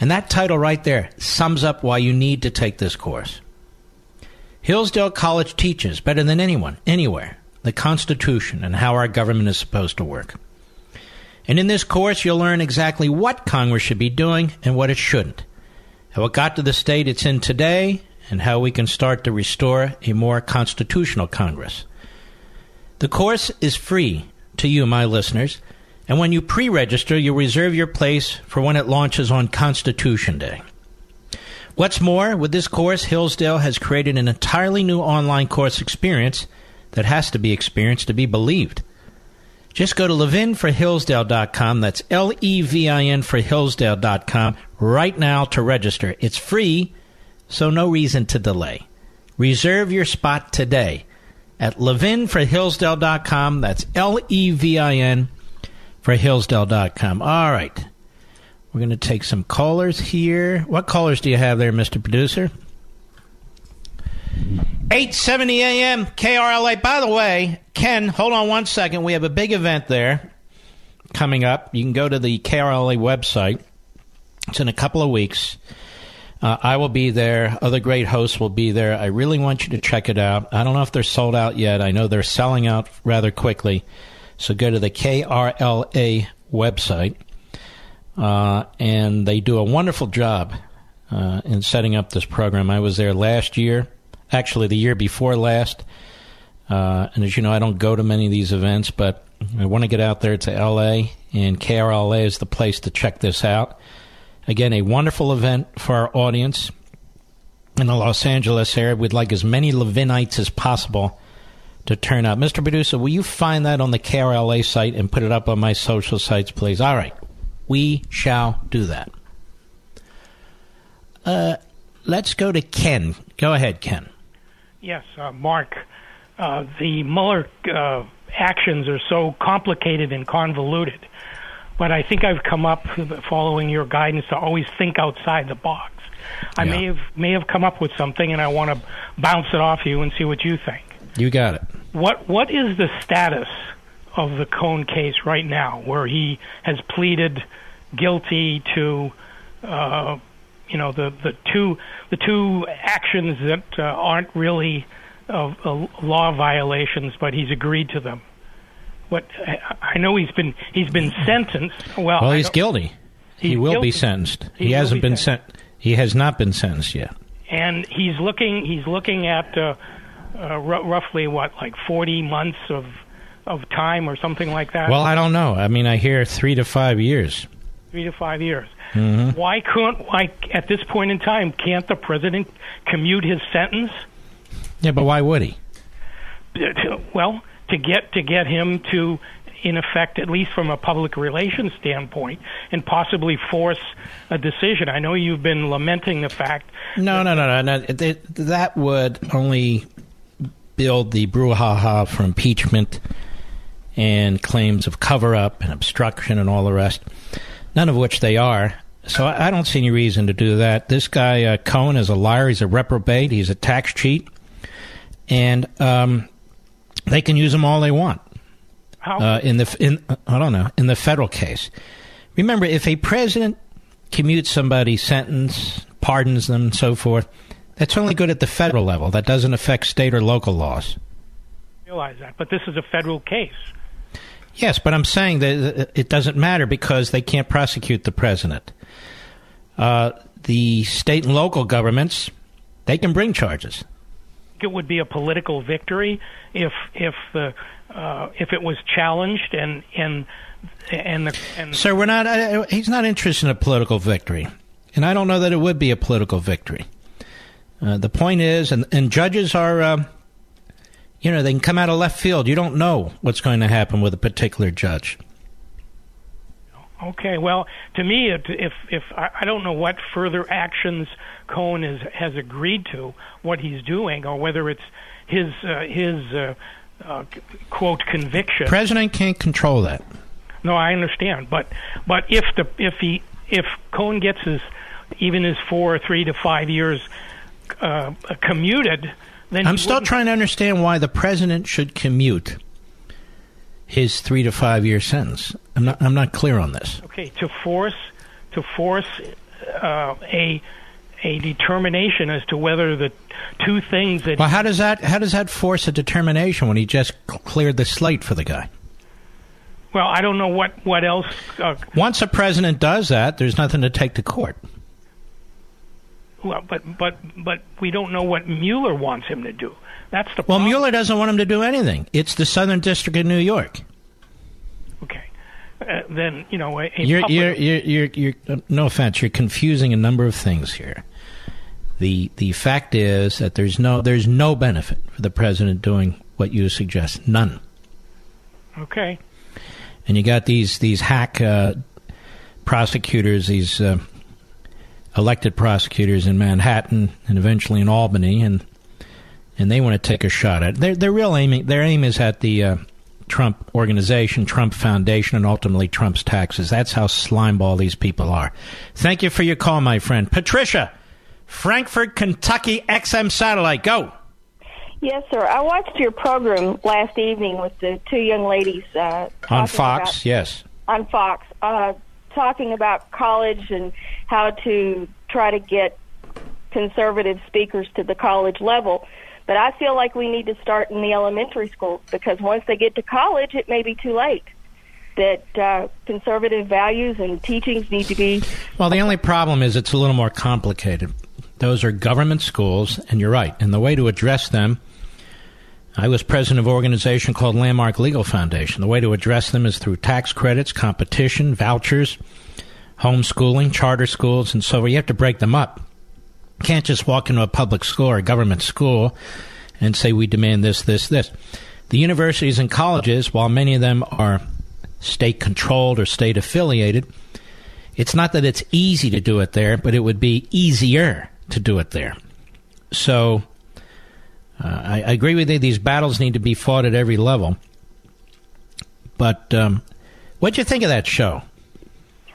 And that title right there sums up why you need to take this course. Hillsdale College teaches better than anyone, anywhere, the Constitution and how our government is supposed to work. And in this course, you'll learn exactly what Congress should be doing and what it shouldn't, how it got to the state it's in today, and how we can start to restore a more constitutional Congress. The course is free to you, my listeners, and when you pre register, you'll reserve your place for when it launches on Constitution Day. What's more, with this course, Hillsdale has created an entirely new online course experience that has to be experienced to be believed. Just go to levinforhillsdale.com, that's L E V I N for Hillsdale.com, right now to register. It's free, so no reason to delay. Reserve your spot today at levinforhillsdale.com, that's L E V I N for Hillsdale.com. All right. We're going to take some callers here. What callers do you have there, Mr. Producer? 870 AM KRLA. By the way, Ken, hold on one second. We have a big event there coming up. You can go to the KRLA website. It's in a couple of weeks. Uh, I will be there. Other great hosts will be there. I really want you to check it out. I don't know if they're sold out yet. I know they're selling out rather quickly. So go to the KRLA website uh, and they do a wonderful job uh, in setting up this program. I was there last year, actually the year before last, uh, and as you know, I don't go to many of these events, but I want to get out there to LA, and KRLA is the place to check this out. Again, a wonderful event for our audience in the Los Angeles area. We'd like as many Levinites as possible to turn out. Mr. Producer, will you find that on the KRLA site and put it up on my social sites, please? All right. We shall do that. Uh, let's go to Ken. Go ahead, Ken. Yes, uh, Mark. Uh, the Mueller uh, actions are so complicated and convoluted, but I think I've come up following your guidance to always think outside the box. I yeah. may have may have come up with something, and I want to bounce it off you and see what you think. You got it. What What is the status of the Cohen case right now, where he has pleaded guilty to, uh, you know, the the two the two actions that uh, aren't really uh, uh, law violations, but he's agreed to them. What I know he's been he's been sentenced. Well, well, he's guilty. He's he will guilty. be sentenced. He, he hasn't be been sent. He has not been sentenced yet. And he's looking. He's looking at uh, uh, r- roughly what, like forty months of of time or something like that? Well, I don't know. I mean, I hear three to five years. Three to five years. Mm-hmm. Why couldn't? Why at this point in time can't the president commute his sentence? Yeah, but why would he? Well, to get to get him to, in effect, at least from a public relations standpoint, and possibly force a decision. I know you've been lamenting the fact. No, no, no, no, no. That would only build the brouhaha for impeachment and claims of cover up and obstruction and all the rest, none of which they are. So I don't see any reason to do that. This guy uh, Cohen is a liar. He's a reprobate. He's a tax cheat, and um, they can use him all they want. How? Uh, in the in I don't know in the federal case. Remember, if a president commutes somebody's sentence, pardons them, and so forth, that's only good at the federal level. That doesn't affect state or local laws. I realize that, but this is a federal case. Yes, but I'm saying that it doesn't matter because they can't prosecute the president. Uh, the state and local governments, they can bring charges. It would be a political victory if if the uh, if it was challenged and and and the and sir, we're not. Uh, he's not interested in a political victory, and I don't know that it would be a political victory. Uh, the point is, and, and judges are, uh, you know, they can come out of left field. You don't know what's going to happen with a particular judge. Okay, well, to me, if if, if I don't know what further actions Cohen has has agreed to, what he's doing, or whether it's his uh, his uh, uh, quote conviction. President can't control that. No, I understand, but but if the if he if Cohen gets his even his four, three to five years uh, commuted, then I'm still trying to understand why the president should commute his three to five year sentence. I'm not. I'm not clear on this. Okay, to force to force uh, a a determination as to whether the two things that Well, how does that how does that force a determination when he just cleared the slate for the guy? well, I don't know what what else. Uh, Once a president does that, there's nothing to take to court. Well, but but but we don't know what Mueller wants him to do. That's the Well. Mueller doesn't want him to do anything. It's the Southern District of New York. Okay. Uh, then you know You're, public- you're, you're, you're, you're, no offense, you're confusing a number of things here. The the fact is that there's no there's no benefit for the president doing what you suggest, none. okay. And you got these these hack uh, prosecutors, these uh, elected prosecutors in Manhattan and eventually in Albany, and and they want to take a shot at it. Their their real aiming their aim is at the uh, Trump organization, Trump Foundation, and ultimately Trump's taxes. That's how slimeball these people are. Thank you for your call, my friend, Patricia, Frankfort, Kentucky, XM satellite. Go. Yes, sir. I watched your program last evening with the two young ladies uh, On Fox, about- yes. on Fox, uh, talking about college and how to try to get conservative speakers to the college level. But I feel like we need to start in the elementary schools because once they get to college, it may be too late. That uh, conservative values and teachings need to be Well, the only problem is it's a little more complicated. Those are government schools, and you're right. And the way to address them, I was president of an organization called Landmark Legal Foundation. The way to address them is through tax credits, competition, vouchers, homeschooling, charter schools, and so forth. You have to break them up. You can't just walk into a public school or a government school and say we demand this, this, this. The universities and colleges, while many of them are state controlled or state affiliated, it's not that it's easy to do it there, but it would be easier to do it there. So uh, I, I agree with you. These battles need to be fought at every level. But um, what'd you think of that show?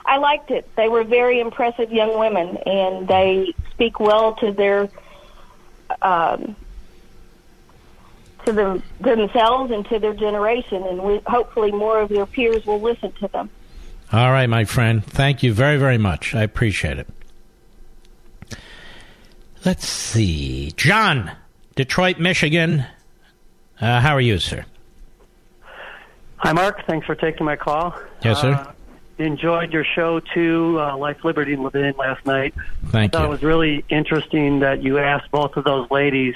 I liked it. They were very impressive young women, and they speak well to their um, to them themselves and to their generation. And we, hopefully, more of their peers will listen to them. All right, my friend. Thank you very, very much. I appreciate it. Let's see. John, Detroit, Michigan. Uh, how are you, sir? Hi, Mark. Thanks for taking my call. Yes, sir. Uh, enjoyed your show too, uh, Life, Liberty, and Levin last night. Thank I thought you. it was really interesting that you asked both of those ladies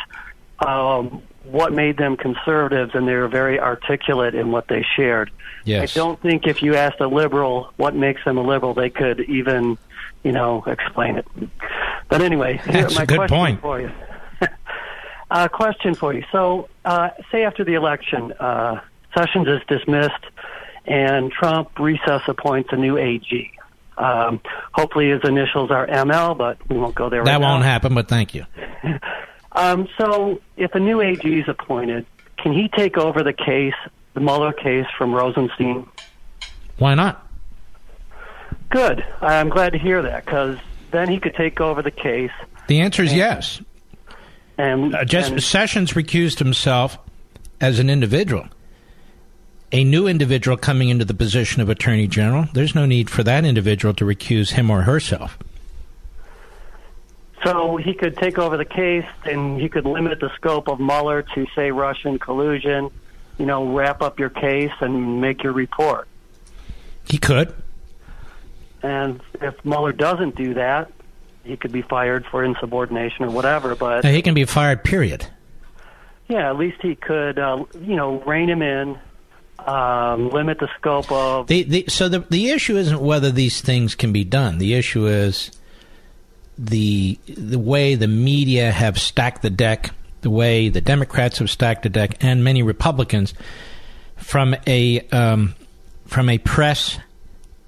um, what made them conservatives, and they were very articulate in what they shared. Yes. I don't think if you asked a liberal what makes them a liberal, they could even, you know, explain it. But anyway, That's a good question point. for you. Uh, question for you. So, uh, say after the election, uh, Sessions is dismissed, and Trump recess appoints a new AG. Um, hopefully, his initials are ML, but we won't go there. That right won't now. happen, but thank you. (laughs) Um, so, if a new AG is appointed, can he take over the case, the Mueller case from Rosenstein? Why not? Good. I'm glad to hear that because then he could take over the case The answer is yes. And Uh, just and- Sessions recused himself as an individual. A new individual coming into the position of attorney general, there's no need for that individual to recuse him or herself. So he could take over the case, and he could limit the scope of Mueller to, say, Russian collusion. You know, wrap up your case and make your report. He could. And if Mueller doesn't do that, he could be fired for insubordination or whatever. But Now, he can be fired. Period. yeah, at least he could, uh, you know, rein him in, um, limit the scope of. The, the, so the the issue isn't whether these things can be done. The issue is the the way the media have stacked the deck, the way the Democrats have stacked the deck, and many Republicans from a um, from a press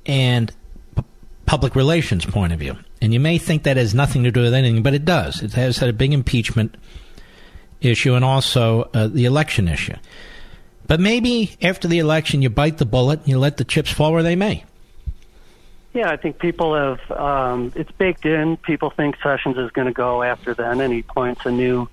and p- public relations point of view. And you may think that has nothing to do with anything, but it does. It has had a big impeachment issue and also uh, the election issue. But maybe after the election, you bite the bullet and you let the chips fall where they may. Yeah, I think people have. Um, it's baked in. People think Sessions is going to go after then, and he points a new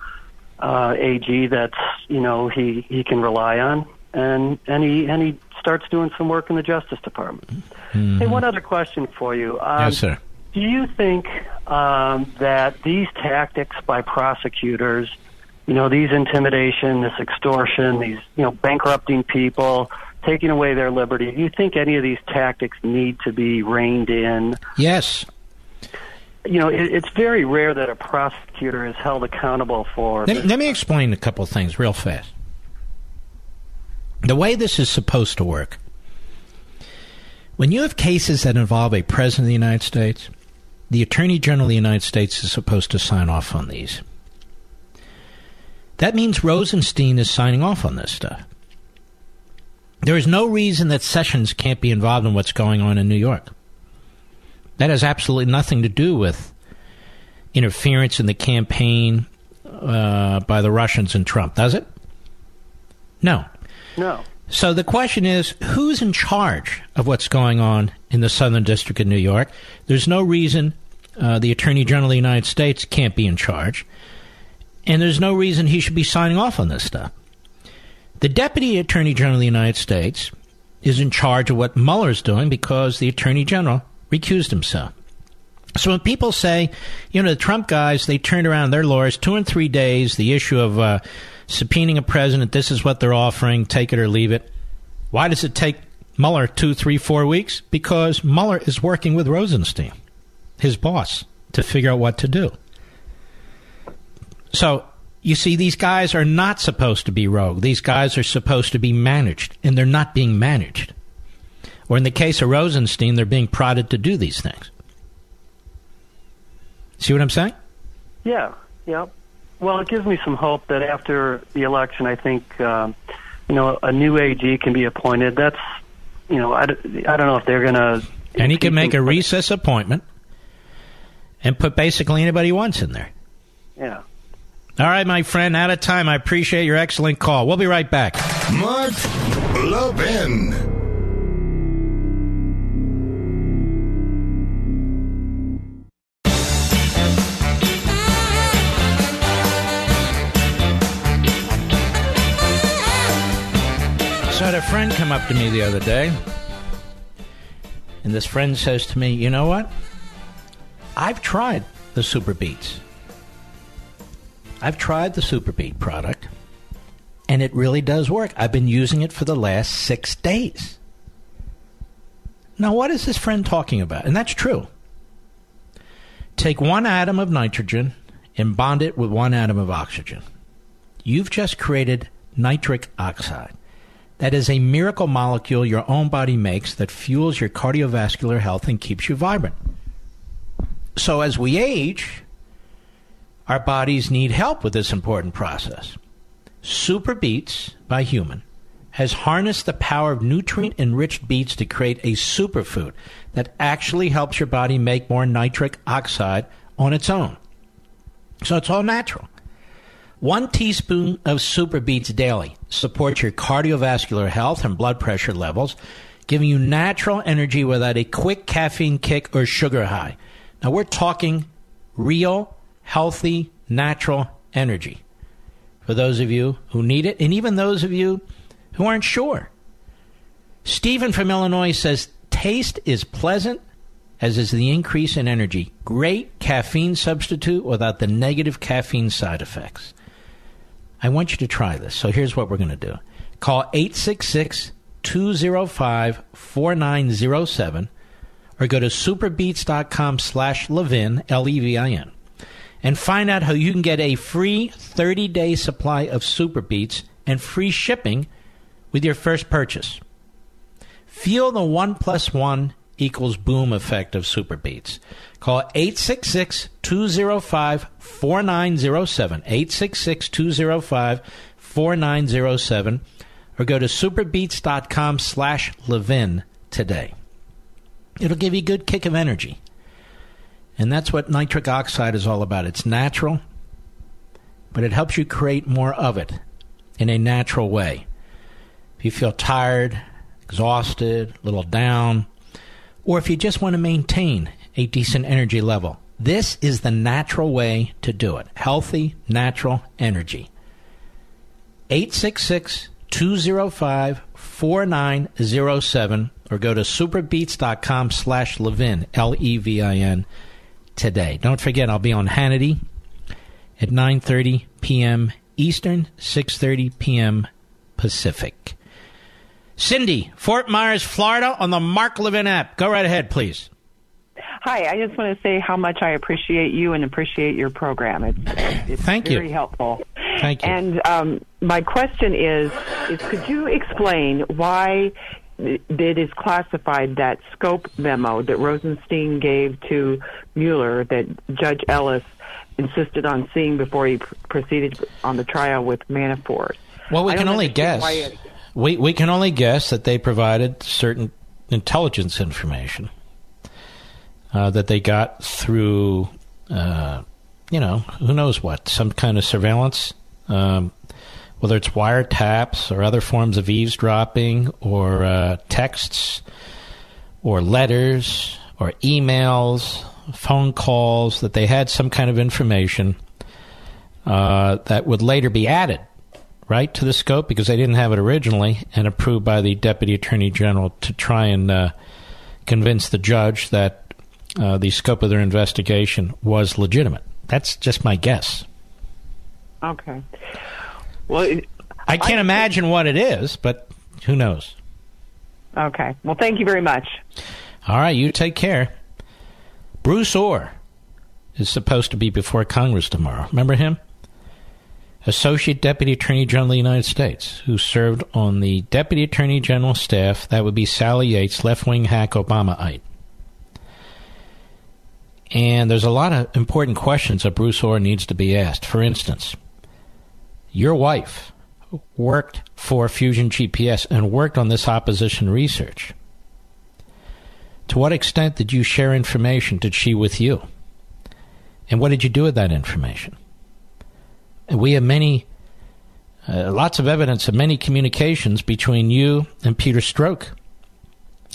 uh, AG that's you know he he can rely on, and and he and he starts doing some work in the Justice Department. Hey, one other question for you. Um, yes, sir. Do you think um, that these tactics by prosecutors, you know, these intimidation, this extortion, these you know bankrupting people, taking away their liberty, do you think any of these tactics need to be reined in? Yes. You know, it, it's very rare that a prosecutor is held accountable for. Let, let me explain a couple of things real fast. The way this is supposed to work when you have cases that involve a president of the United States, the Attorney General of the United States is supposed to sign off on these. That means Rosenstein is signing off on this stuff. There is no reason that Sessions can't be involved in what's going on in New York. That has absolutely nothing to do with interference in the campaign uh, by the Russians and Trump, does it? No. No. So the question is who's in charge of what's going on in the Southern District of New York? There's no reason uh, the Attorney General of the United States can't be in charge. And there's no reason he should be signing off on this stuff. The Deputy Attorney General of the United States is in charge of what Mueller's doing because the Attorney General recused himself. So when people say, you know, the Trump guys, they turned around their lawyers two and three days, the issue of uh, subpoenaing a president, this is what they're offering, take it or leave it. Why does it take Mueller two, three, four weeks? Because Mueller is working with Rosenstein, his boss, to figure out what to do. So, you see, these guys are not supposed to be rogue. These guys are supposed to be managed, and they're not being managed. Or in the case of Rosenstein, they're being prodded to do these things. See what I'm saying? Yeah, yeah. Well, it gives me some hope that after the election, I think um, you know a new AG can be appointed. That's you know I, I don't know if they're going to. And he can make a recess appointment and put basically anybody he wants in there. Yeah. All right, my friend, out of time. I appreciate your excellent call. We'll be right back. Mark Levin. Friend come up to me the other day, and this friend says to me, You know what? I've tried the Super Beets. I've tried the Super Beet product, and it really does work. I've been using it for the last six days. Now, what is this friend talking about? And that's true. Take one atom of nitrogen and bond it with one atom of oxygen. You've just created nitric oxide. That is a miracle molecule your own body makes that fuels your cardiovascular health and keeps you vibrant. So, as we age, our bodies need help with this important process. Super Beets by Human has harnessed the power of nutrient enriched beets to create a superfood that actually helps your body make more nitric oxide on its own. So, it's all natural. One teaspoon of Super Beets daily supports your cardiovascular health and blood pressure levels, giving you natural energy without a quick caffeine kick or sugar high. Now we're talking real, healthy, natural energy for those of you who need it, and even those of you who aren't sure. Stephen from Illinois says taste is pleasant, as is the increase in energy. Great caffeine substitute without the negative caffeine side effects. I want you to try this. So here's what we're going to do call 866 205 4907 or go to superbeets.com slash Levin, L E V I N, and find out how you can get a free 30 day supply of Super Beets and free shipping with your first purchase. Feel the one plus one equals boom effect of Super Beets. Call 866 205 4907. 866 205 4907. Or go to superbeets.com slash Levin today. It'll give you a good kick of energy. And that's what nitric oxide is all about. It's natural, but it helps you create more of it in a natural way. If you feel tired, exhausted, a little down, or if you just want to maintain a decent energy level. This is the natural way to do it. Healthy, natural energy. 866 205 4907 or go to superbeets.com slash Levin, L E V I N, today. Don't forget, I'll be on Hannity at 9.30 p.m. Eastern, 6.30 p.m. Pacific. Cindy, Fort Myers, Florida, on the Mark Levin app. Go right ahead, please. Hi, I just want to say how much I appreciate you and appreciate your program. It's, it's Thank very you. helpful. Thank you. And um, my question is, is could you explain why it is classified that scope memo that Rosenstein gave to Mueller that Judge Ellis insisted on seeing before he pr- proceeded on the trial with Manafort? Well, we can only guess. why it- We we can only guess that they provided certain intelligence information uh, that they got through, uh, you know, who knows what, some kind of surveillance, um, whether it's wiretaps or other forms of eavesdropping or uh, texts or letters or emails, phone calls, that they had some kind of information uh, that would later be added right to the scope because they didn't have it originally and approved by the deputy attorney general to try and uh, convince the judge that uh, the scope of their investigation was legitimate. That's just my guess. Okay. Well, it- I can't imagine what it is, but who knows? okay. Well, thank you very much. All right, you take care. Bruce Ohr is supposed to be before Congress tomorrow. Remember him? Associate Deputy Attorney General of the United States, who served on the Deputy Attorney General staff. That would be Sally Yates, left wing hack Obamaite. And there's a lot of important questions that Bruce Ohr needs to be asked. For instance, your wife worked for Fusion GPS and worked on this opposition research. To what extent did you share information? Did she with you? And what did you do with that information? We have many, uh, lots of evidence of many communications between you and Peter Strzok.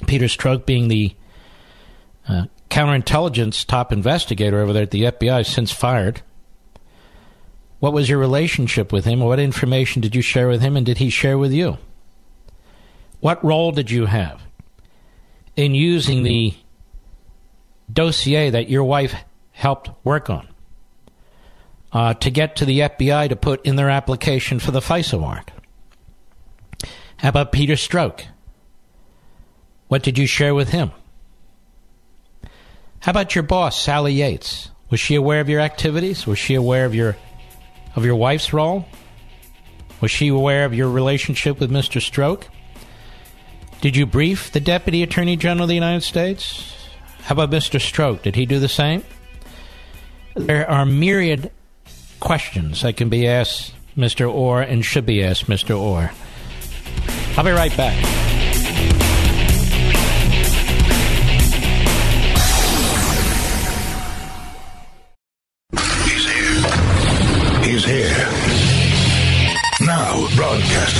Peter Strzok being the uh, counterintelligence top investigator over there at the FBI, since fired. What was your relationship with him? What information did you share with him, and did he share with you? What role did you have in using the dossier that your wife helped work on uh, to get to the FBI to put in their application for the FISA warrant? How about Peter Strzok? What did you share with him? How about your boss, Sally Yates? Was she aware of your activities? Was she aware of your of your wife's role? Was she aware of your relationship with Mr. Strzok? Did you brief the Deputy Attorney General of the United States? How about Mr. Strzok? Did he do the same? There are myriad questions that can be asked Mr. Ohr and should be asked Mr. Ohr. I'll be right back.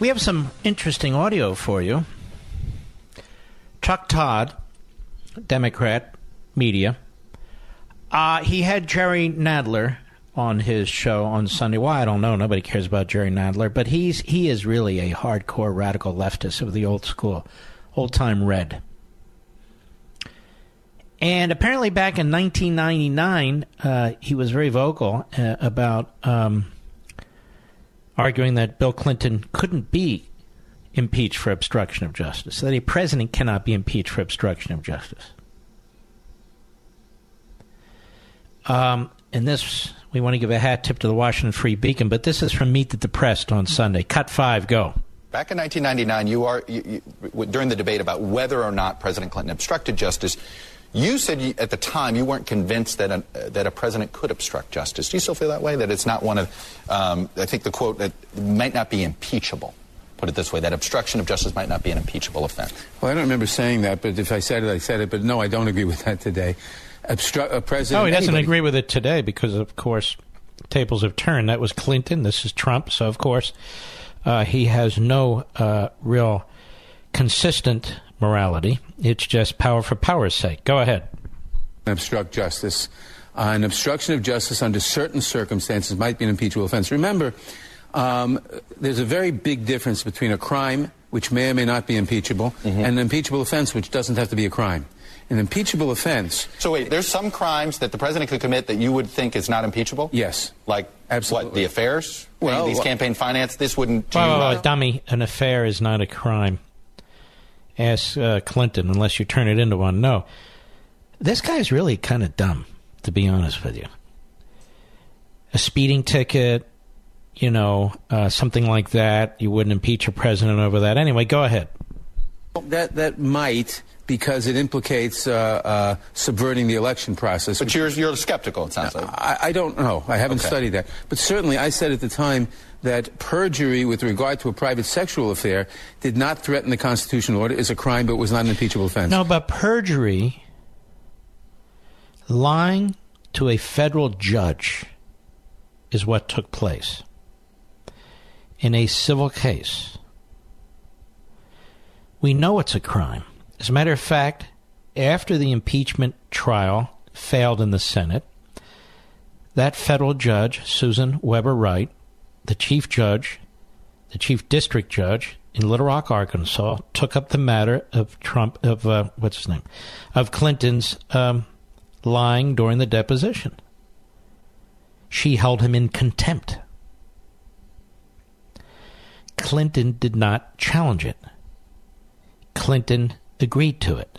We have some interesting audio for you. Chuck Todd, Democrat media, uh, he had Jerry Nadler on his show on Sunday. Why I don't know. Nobody cares about Jerry Nadler, but he's he is really a hardcore radical leftist of the old school, old time red. And apparently, back in 1999, uh, he was very vocal uh, about um, arguing that Bill Clinton couldn't be impeached for obstruction of justice, that a president cannot be impeached for obstruction of justice. Um, and this, we want to give a hat tip to the Washington Free Beacon, but this is from Meet the Depressed on Sunday. Cut five, go. Back in 1999, you are you, you, during the debate about whether or not President Clinton obstructed justice. You said you, at the time you weren't convinced that a, that a president could obstruct justice. Do you still feel that way? That it's not one of, um, I think the quote that might not be impeachable. put it this way, that obstruction of justice might not be an impeachable offense. Well, I don't remember saying that, but if I said it, I said it. But no, I don't agree with that today. Obstru- a president. Oh, he doesn't anybody- agree with it today because, of course, tables have turned. That was Clinton. This is Trump. So, of course, uh, he has no uh, real consistent morality. It's just power for power's sake. Go ahead. obstruct justice. Uh, an obstruction of justice under certain circumstances might be an impeachable offense. Remember, um, there's a very big difference between a crime, which may or may not be impeachable, and an impeachable offense, which doesn't have to be a crime. An impeachable offense. So wait, there's some crimes that the president could commit that you would think is not impeachable? Yes. Like what? Absolutely. The affairs? Well, these well- campaign finance. This wouldn't. to Whoa, you, whoa, whoa, uh, dummy. An affair is not a crime. Ask uh, Clinton unless you turn it into one. No. This guy's really kind of dumb, to be honest with you. A speeding ticket, you know, uh, something like that. You wouldn't impeach a president over that. Anyway, go ahead. That, that might, because it implicates uh, uh, subverting the election process. But you're you're skeptical. It sounds like. I, I don't know. I haven't Okay. studied that. But certainly, I said at the time that perjury with regard to a private sexual affair did not threaten the constitutional order, is a crime, but was not an impeachable offense. No, but perjury, lying to a federal judge, is what took place in a civil case. We know it's a crime. As a matter of fact, after the impeachment trial failed in the Senate, that federal judge, Susan Weber Wright, the chief judge, the chief district judge in Little Rock, Arkansas, took up the matter of Trump of uh, what's his name, of Clinton's um, lying during the deposition. She held him in contempt. Clinton did not challenge it. Clinton agreed to it.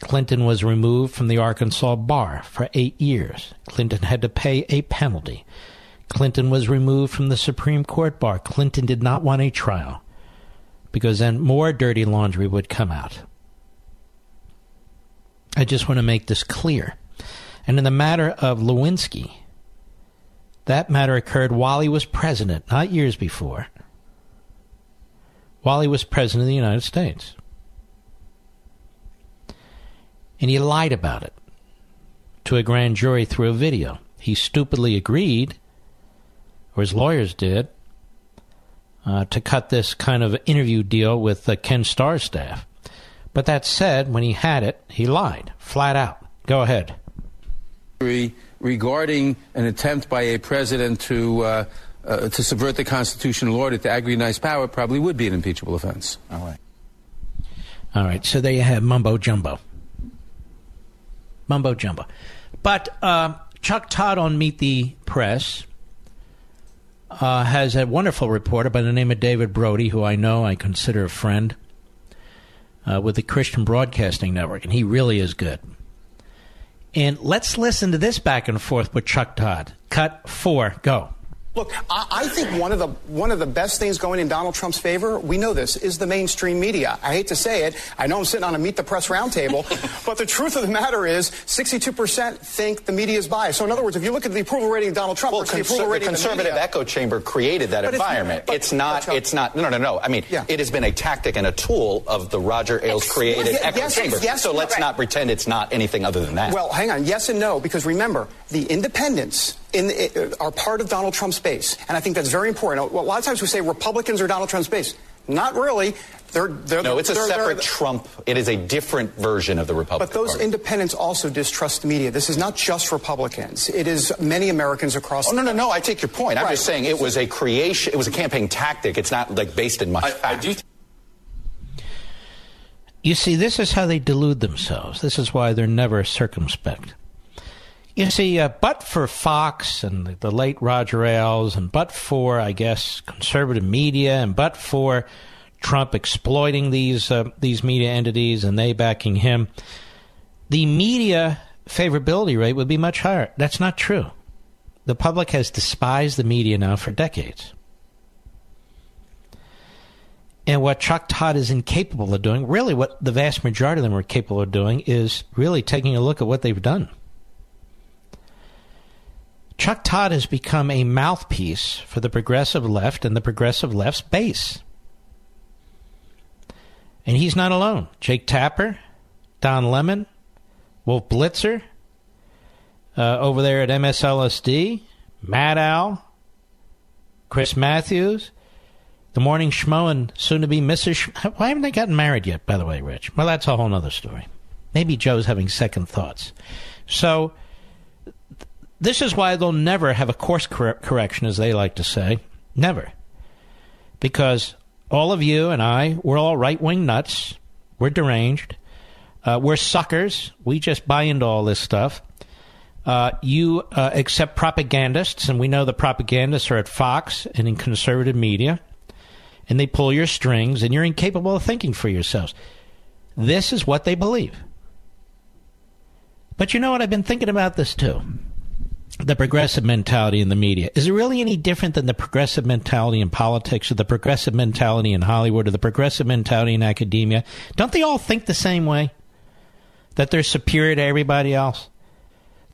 Clinton was removed from the Arkansas bar for eight years. Clinton had to pay a penalty. Clinton was removed from the Supreme Court bar. Clinton did not want a trial because then more dirty laundry would come out. I just want to make this clear. And in the matter of Lewinsky, that matter occurred while he was president, not years before. While he was president of the United States. And he lied about it to a grand jury through a video. He stupidly agreed, or his lawyers did, uh, to cut this kind of interview deal with uh, Ken Starr's staff. But that said, when he had it, he lied, flat out. Go ahead. regarding an attempt by a president to uh, uh, to subvert the constitutional order to aggrandize power probably would be an impeachable offense. All right. All right, so there you have mumbo jumbo. Mumbo jumbo. But uh, Chuck Todd on Meet the Press uh, has a wonderful reporter by the name of David Brody, who I know I consider a friend uh, with the Christian Broadcasting Network, and he really is good. And let's listen to this back and forth with Chuck Todd. Cut four, go. Look, I, I think one of the one of the best things going in Donald Trump's favor, we know this, is the mainstream media. I hate to say it. I know I'm sitting on a meet the press roundtable, (laughs) but the truth of the matter is, 62% think the media is biased. So in other words, if you look at the approval rating of Donald Trump Well, versus the approval rating the conservative media, echo chamber created that But it's- environment. but- it's not. but- It's not. No, no, no. I mean, Yeah. it has been a tactic and a tool of the Roger Ailes created yes, echo yes, chamber. yes, so let's right. not pretend it's not anything other than that. Well, hang on. Yes and no, because remember, the independents in the, uh, are part of Donald Trump's base, and I think that's very important. A lot of times we say Republicans are Donald Trump's base. Not really. They're, they're no, it's a they're- they're- separate Trump. It is a different version of the Republican But those Party. independents also distrust the media. This is not just Republicans. It is many Americans across. Oh no, no, no! I take your point. I'm Right. just saying it was a creation. It was a campaign tactic. It's not like based in much fact. You see, this is how they delude themselves. This is why they're never circumspect. You see, uh, but for Fox and the, the late Roger Ailes, and but for, I guess, conservative media, and but for Trump exploiting these uh, these media entities and they backing him, the media favorability rate would be much higher. That's not true. The public has despised the media now for decades. And what Chuck Todd is incapable of doing, really what the vast majority of them are capable of doing, is really taking a look at what they've done. Chuck Todd has become a mouthpiece for the progressive left and the progressive left's base. And he's not alone. Jake Tapper, Don Lemon, Wolf Blitzer, uh, over there at MSLSD, Maddow, Chris Matthews, the Morning Schmo, and soon to be Mrs. (laughs) Why haven't they gotten married yet, by the way, Rich? Well, that's a whole other story. Maybe Joe's having second thoughts. So, this is why they'll never have a course cor- correction, as they like to say. Never. Because all of you and I, we're all right wing nuts. We're deranged. Uh, we're suckers. We just buy into all this stuff. Uh, you uh, accept propagandists, and we know the propagandists are at Fox and in conservative media, and they pull your strings, and you're incapable of thinking for yourselves. This is what they believe. But you know what? I've been thinking about this too. The progressive mentality in the media. Is it really any different than the progressive mentality in politics or the progressive mentality in Hollywood or the progressive mentality in academia? Don't they all think the same way? That they're superior to everybody else?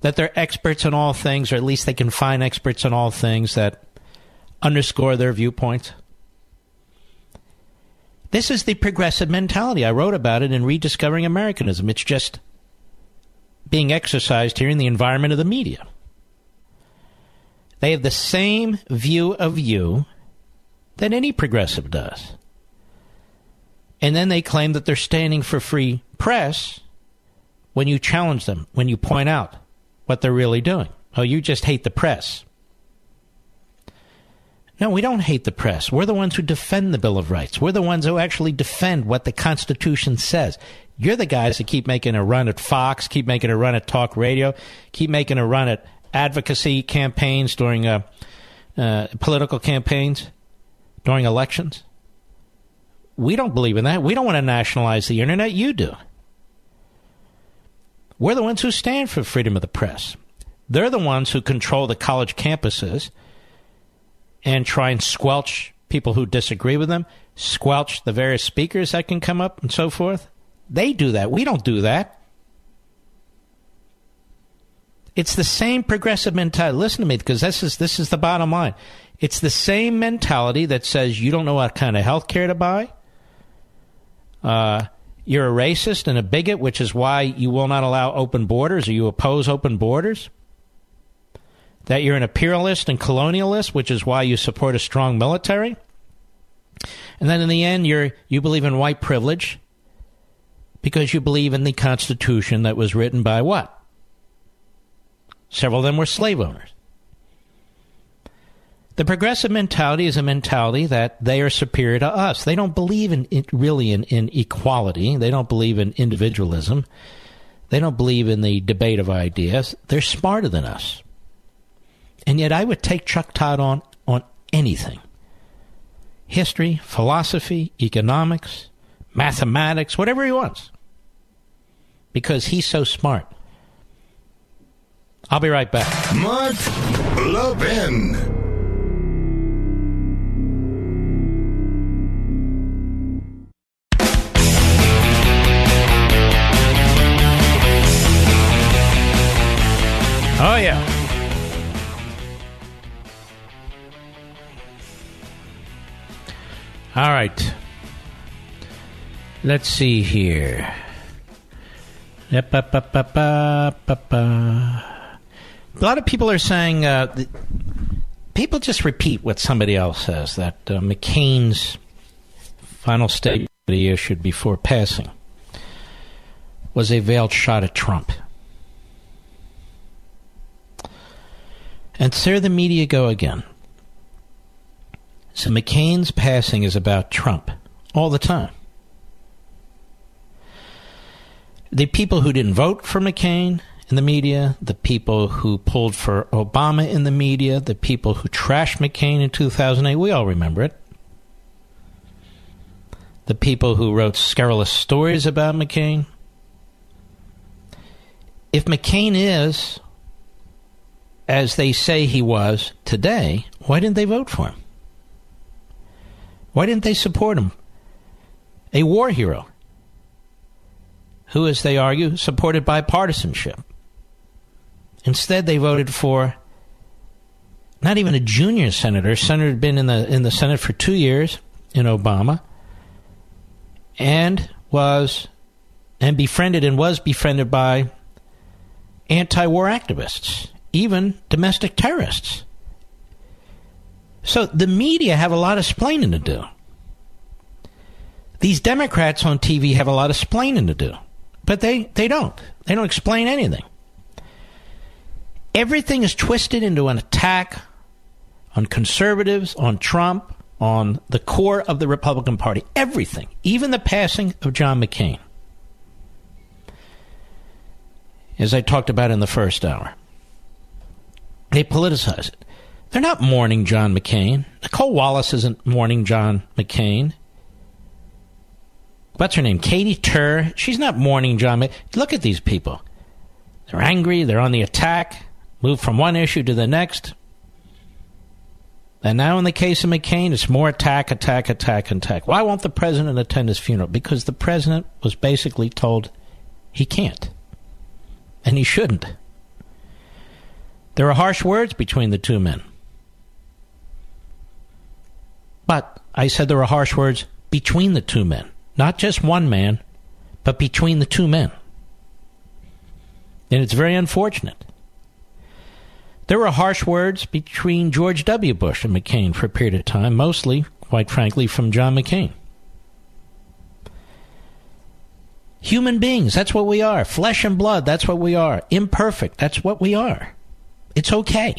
That they're experts in all things, or at least they can find experts in all things that underscore their viewpoints? This is the progressive mentality. I wrote about it in Rediscovering Americanism. It's just being exercised here in the environment of the media. They have the same view of you that any progressive does. And then they claim that they're standing for free press when you challenge them, when you point out what they're really doing. Oh, you just hate the press. No, we don't hate the press. We're the ones who defend the Bill of Rights. We're the ones who actually defend what the Constitution says. You're the guys that keep making a run at Fox, keep making a run at talk radio, keep making a run at advocacy campaigns during uh, uh, political campaigns, during elections. We don't believe in that. We don't want to nationalize the internet. You do. We're the ones who stand for freedom of the press. They're the ones who control the college campuses and try and squelch people who disagree with them, squelch the various speakers that can come up and so forth. They do that. We don't do that. It's the same progressive mentality. Listen to me, because this is this is the bottom line. It's the same mentality that says you don't know what kind of health care to buy. Uh, you're a racist and a bigot, which is why you will not allow open borders or you oppose open borders. That you're an imperialist and colonialist, which is why you support a strong military. And then in the end, you're you believe in white privilege because you believe in the Constitution that was written by what? Several of them were slave owners. The progressive mentality is a mentality that they are superior to us. They don't believe in, really in, in equality. They don't believe in individualism. They don't believe in the debate of ideas. They're smarter than us. And yet I would take Chuck Todd on on anything. History, philosophy, economics, mathematics, whatever he wants. Because he's so smart. I'll be right back. Mark Levin. Oh, yeah. All right. Let's see here. A lot of people are saying uh, people just repeat what somebody else says that uh, McCain's final statement that he issued before passing was a veiled shot at Trump. And there the media go again. So McCain's passing is about Trump all the time. The people who didn't vote for McCain in the media, the people who pulled for Obama in the media, the people who trashed McCain in 2008, we all remember it. The people who wrote scurrilous stories about McCain. If McCain is, as they say he was today, why didn't they vote for him? Why didn't they support him? A war hero who, as they argue, supported bipartisanship. Instead, they voted for not even a junior senator. Senator had been in the in the Senate for two years in Obama, and was and befriended and was befriended by anti-war activists, even domestic terrorists. So the media have a lot of splaining to do. These Democrats on TV have a lot of splaining to do, but they, they don't. They don't explain anything. Everything is twisted into an attack on conservatives, on Trump, on the core of the Republican Party. Everything, even the passing of John McCain. As I talked about in the first hour, they politicize it. They're not mourning John McCain. Nicolle Wallace isn't mourning John McCain. What's her name? Katy Tur. She's not mourning John McCain. Look at these people. They're angry. They're on the attack. Move from one issue to the next. And now, in the case of McCain, it's more attack, attack, attack, attack. Why won't the president attend his funeral? Because the president was basically told he can't. And he shouldn't. There are harsh words between the two men. But I said there were harsh words between the two men. Not just one man, but between the two men. And it's very unfortunate. There were harsh words between George W. Bush and McCain for a period of time, mostly, quite frankly, from John McCain. Human beings, that's what we are. Flesh and blood, that's what we are. Imperfect, that's what we are. It's okay.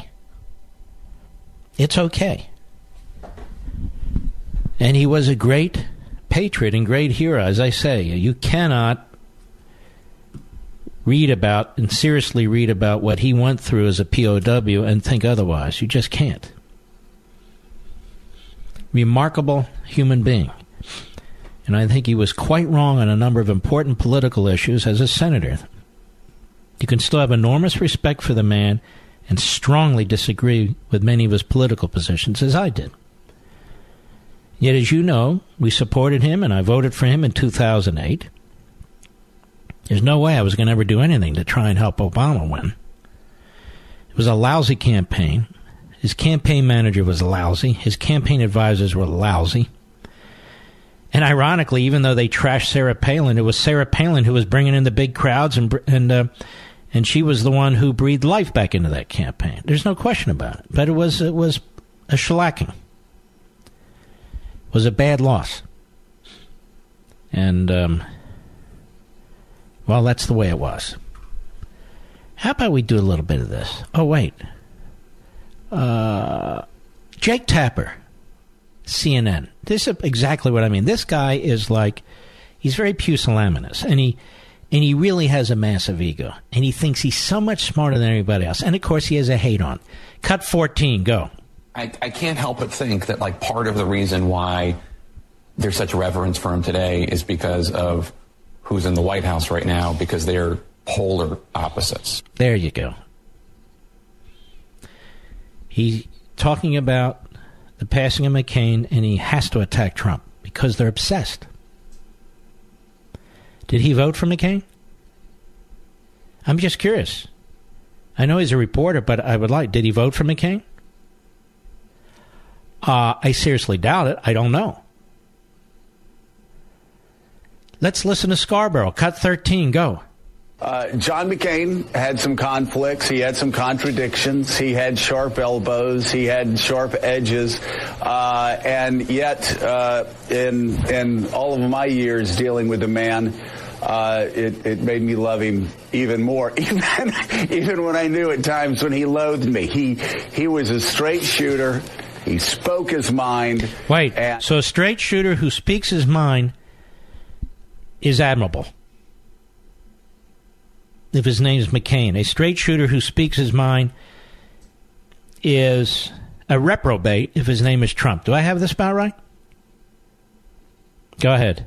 It's okay. And he was a great patriot and great hero, as I say. You cannot read about and seriously read about what he went through as a POW and think otherwise. You just can't. Remarkable human being. And I think he was quite wrong on a number of important political issues as a senator. You can still have enormous respect for the man and strongly disagree with many of his political positions, as I did. Yet, as you know, we supported him and I voted for him in 2008. There's no way I was going to ever do anything to try and help Obama win. It was a lousy campaign. His campaign manager was lousy. His campaign advisors were lousy. And ironically, even though they trashed Sarah Palin, it was Sarah Palin who was bringing in the big crowds, and and uh, and she was the one who breathed life back into that campaign. There's no question about it. But it was it was a shellacking. It was a bad loss. And um, well, that's the way it was. How about we do a little bit of this? Oh wait, uh, Jake Tapper CNN. This is exactly what I mean. This guy is like he's very pusillanimous, and he and he really has a massive ego, and he thinks he's so much smarter than everybody else. And of course, he has a hate on. Cut fourteen. Go. I, I can't help but think that like part of the reason why there's such reverence for him today is because of who's in the White House right now, because they're polar opposites. There you go. He's talking about the passing of McCain, and he has to attack Trump because they're obsessed. Did he vote for McCain? I'm just curious. I know he's a reporter, but I would like. Did he vote for McCain? Uh, I seriously doubt it. I don't know. Let's listen to Scarborough. Cut 13. Go. Uh, John McCain had some conflicts. He had some contradictions. He had sharp elbows. He had sharp edges. Uh, and yet, uh, in in all of my years dealing with the man, uh, it, it made me love him even more. (laughs) Even even when I knew at times when he loathed me, he he was a straight shooter. He spoke his mind. Wait. so a straight shooter who speaks his mind is admirable if his name is McCain. A straight shooter who speaks his mind is a reprobate if his name is Trump. Do I have this about right? Go ahead.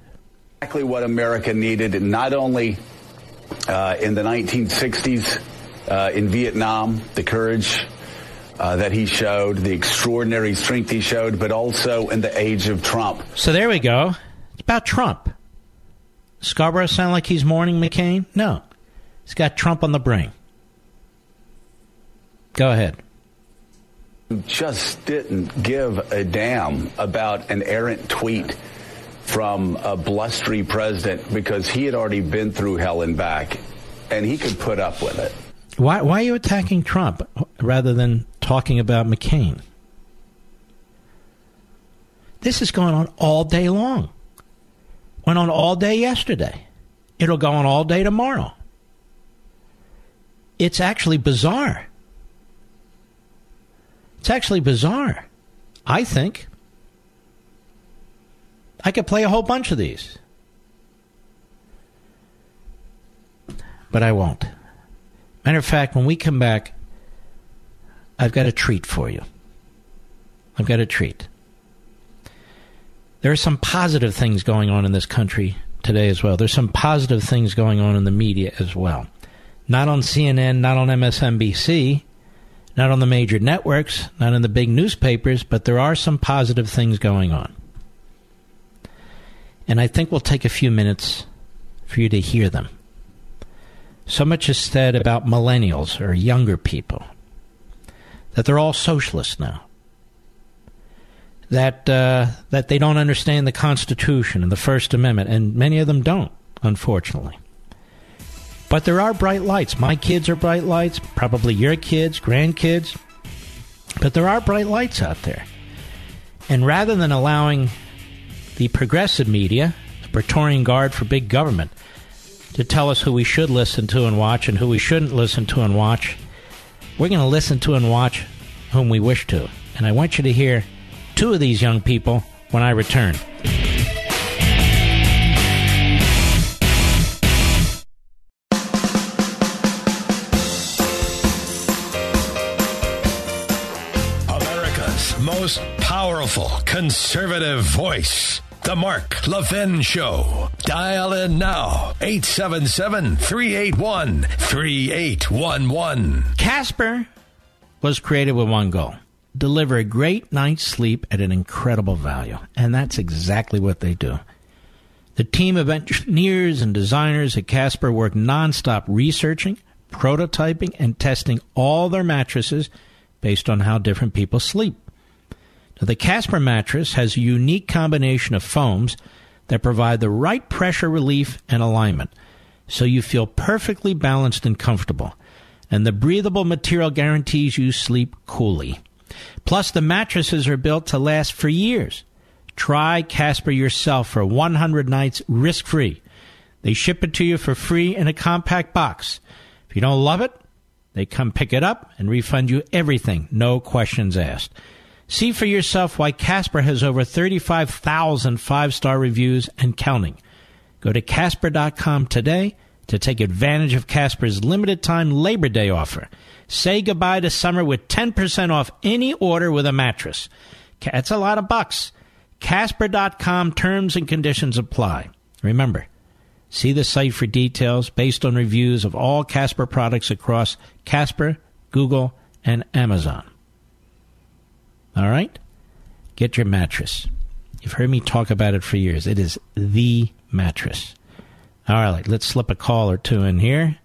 Exactly what America needed, not only uh, in the 1960s uh, in Vietnam, the courage uh, that he showed, the extraordinary strength he showed, but also in the age of Trump. So there we go. It's about Trump. Scarborough sound like he's mourning McCain? No. He's got Trump on the brain. Go ahead. just didn't give a damn about an errant tweet from a blustery president because he had already been through hell and back and he could put up with it. Why, why are you attacking Trump rather than talking about McCain? This is going on all day long. Went on all day yesterday. It'll go on all day tomorrow. It's actually bizarre. It's actually bizarre. I think. I could play a whole bunch of these. But I won't. Matter of fact, when we come back, I've got a treat for you. I've got a treat. There are some positive things going on in this country today as well. There's some positive things going on in the media as well. Not on CNN, not on MSNBC, not on the major networks, not in the big newspapers, but there are some positive things going on. And I think we'll take a few minutes for you to hear them. So much is said about millennials or younger people that they're all socialists now. That uh, that they don't understand the Constitution and the First Amendment, and many of them don't, unfortunately. But there are bright lights. My kids are bright lights, probably your kids, grandkids. But there are bright lights out there. And rather than allowing the progressive media, the Praetorian Guard for big government, to tell us who we should listen to and watch and who we shouldn't listen to and watch, we're going to listen to and watch whom we wish to. And I want you to hear two of these young people when I return. America's most powerful conservative voice. The Mark Levin Show. Dial in now. 877 381 3811. Casper was created with one goal deliver a great night's sleep at an incredible value. And that's exactly what they do. The team of engineers and designers at Casper work nonstop researching, prototyping, and testing all their mattresses based on how different people sleep. Now, the Casper mattress has a unique combination of foams that provide the right pressure relief and alignment, so you feel perfectly balanced and comfortable. And the breathable material guarantees you sleep coolly. Plus, the mattresses are built to last for years. Try Casper yourself for 100 nights risk free. They ship it to you for free in a compact box. If you don't love it, they come pick it up and refund you everything, no questions asked. See for yourself why Casper has over 35,000 five star reviews and counting. Go to Casper.com today to take advantage of Casper's limited time Labor Day offer. Say goodbye to summer with 10% off any order with a mattress. That's a lot of bucks. Casper.com terms and conditions apply. Remember, see the site for details based on reviews of all Casper products across Casper, Google, and Amazon. All right? Get your mattress. You've heard me talk about it for years. It is the mattress. All right, let's slip a call or two in here.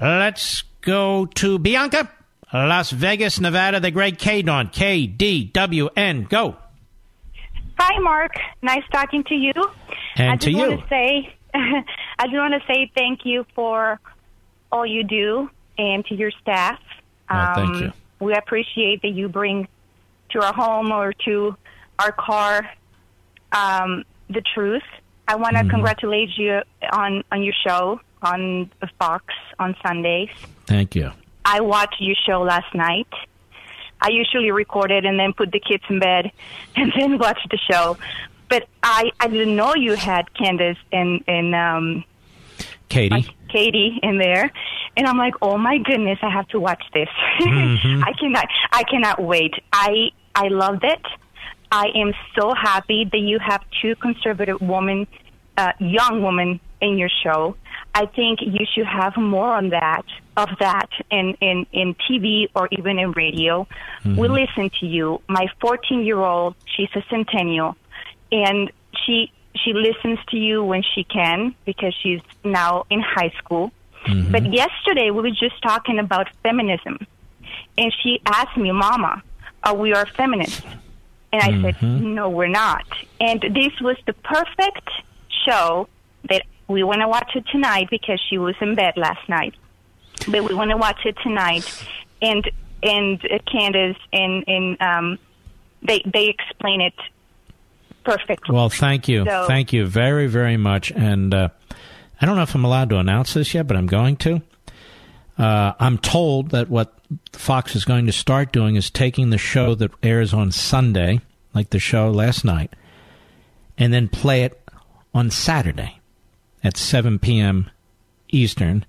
Let's go to Bianca, Las Vegas, Nevada, the great K Dawn. K D W N. Go. Hi, Mark. Nice talking to you. And I to just you. Want to say, (laughs) I just want to say thank you for all you do and to your staff. Oh, thank you. We appreciate that you bring to our home or to our car um, the truth. I want to Mhm. congratulate you on, on your show on Fox on Sundays. Thank you. I watched your show last night. I usually record it and then put the kids in bed (laughs) and then watch the show. But I, I didn't know you had Candace and, and um, Katie. Katie in there. And I'm like, oh my goodness, I have to watch this. Mhm. (laughs) I cannot, I cannot wait. I, I loved it. I am so happy that you have two conservative women, uh, young women in your show. I think you should have more on that, of that in, in, in TV or even in radio. We listen to you. My 14 year old, she's a centennial and she, she listens to you when she can because she's now in high school. But yesterday we were just talking about feminism and she asked me, Mama, are we are feminists. And I said, Mhm. no, we're not. And this was the perfect show that we want to watch it tonight because she was in bed last night. But we want to watch it tonight. And and uh, Candace and and um, they they explain it perfectly. Well, thank you. So- thank you very, very much. And uh, I don't know if I'm allowed to announce this yet, but I'm going to. Uh, I'm told that what Fox is going to start doing is taking the show that airs on Sunday, like the show last night, and then play it on Saturday at 7 p.m. Eastern,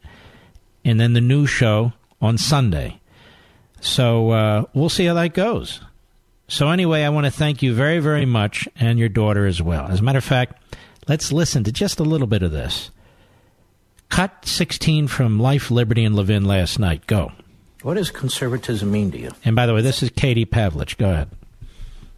and then the new show on Sunday. So uh, we'll see how that goes. So, anyway, I want to thank you very, very much and your daughter as well. As a matter of fact, let's listen to just a little bit of this. Cut 16 from Life, Liberty, and Levin last night. Go. What does conservatism mean to you? And by the way, this is Katie Pavlich. Go ahead.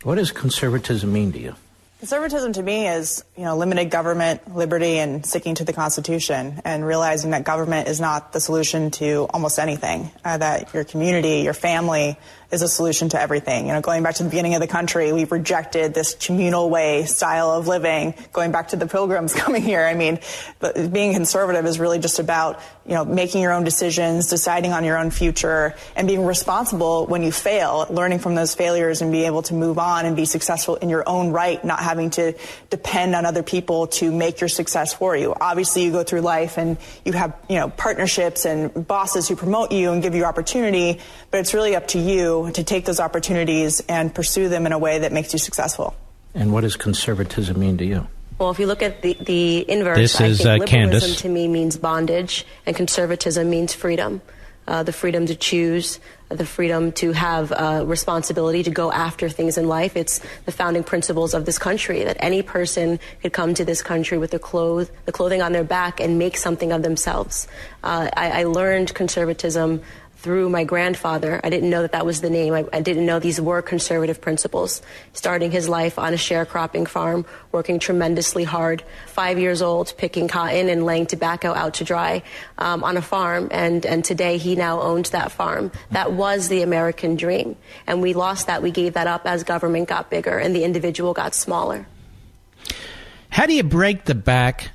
What does conservatism mean to you? Conservatism to me is, you know, limited government, liberty, and sticking to the Constitution, and realizing that government is not the solution to almost anything. Uh, that your community, your family, is a solution to everything. You know, going back to the beginning of the country, we've rejected this communal way style of living. Going back to the Pilgrims (laughs) coming here, I mean, being conservative is really just about, you know, making your own decisions, deciding on your own future, and being responsible when you fail, learning from those failures, and be able to move on and be successful in your own right, not having to depend on other people to make your success for you. Obviously, you go through life and you have, you know, partnerships and bosses who promote you and give you opportunity, but it's really up to you to take those opportunities and pursue them in a way that makes you successful. And what does conservatism mean to you? Well, if you look at the, the inverse, This I is, think uh, liberalism Candace. to me means bondage, and conservatism means freedom. Uh, the freedom to choose, the freedom to have uh, responsibility to go after things in life. It's the founding principles of this country that any person could come to this country with the clothes, the clothing on their back, and make something of themselves. Uh, I, I learned conservatism through my grandfather. I didn't know that that was the name. I, I didn't know these were conservative principles. Starting his life on a sharecropping farm, working tremendously hard, five years old, picking cotton and laying tobacco out to dry um, on a farm. And, and today he now owns that farm. That was the American dream. And we lost that. We gave that up as government got bigger and the individual got smaller. How do you break the back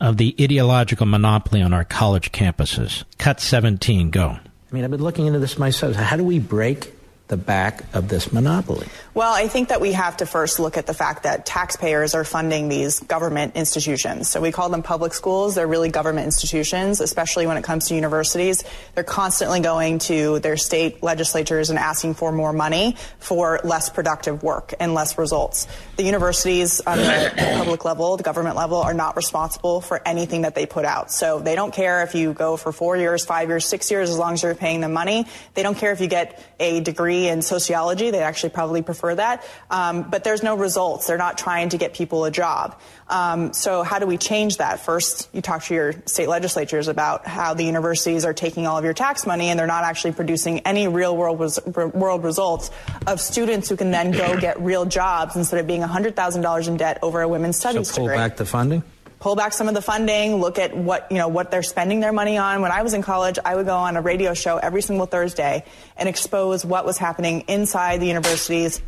of the ideological monopoly on our college campuses? Cut 17. Go. I mean, I've been looking into this myself. How do we break the back of this monopoly? Well, I think that we have to first look at the fact that taxpayers are funding these government institutions. So we call them public schools. They're really government institutions, especially when it comes to universities. They're constantly going to their state legislatures and asking for more money for less productive work and less results. The universities on the (coughs) public level, the government level, are not responsible for anything that they put out. So they don't care if you go for four years, five years, six years, as long as you're paying them money. They don't care if you get a degree in sociology. They actually probably prefer that. Um, but there's no results. They're not trying to get people a job. Um, so how do we change that? First, you talk to your state legislatures about how the universities are taking all of your tax money and they're not actually producing any real world, res- world results of students who can then go (clears throat) get real jobs instead of being $100,000 in debt over a women's studies So pull degree back the funding? pull back some of the funding, look at what, you know, what they're spending their money on. When I was in college, I would go on a radio show every single Thursday and expose what was happening inside the universities,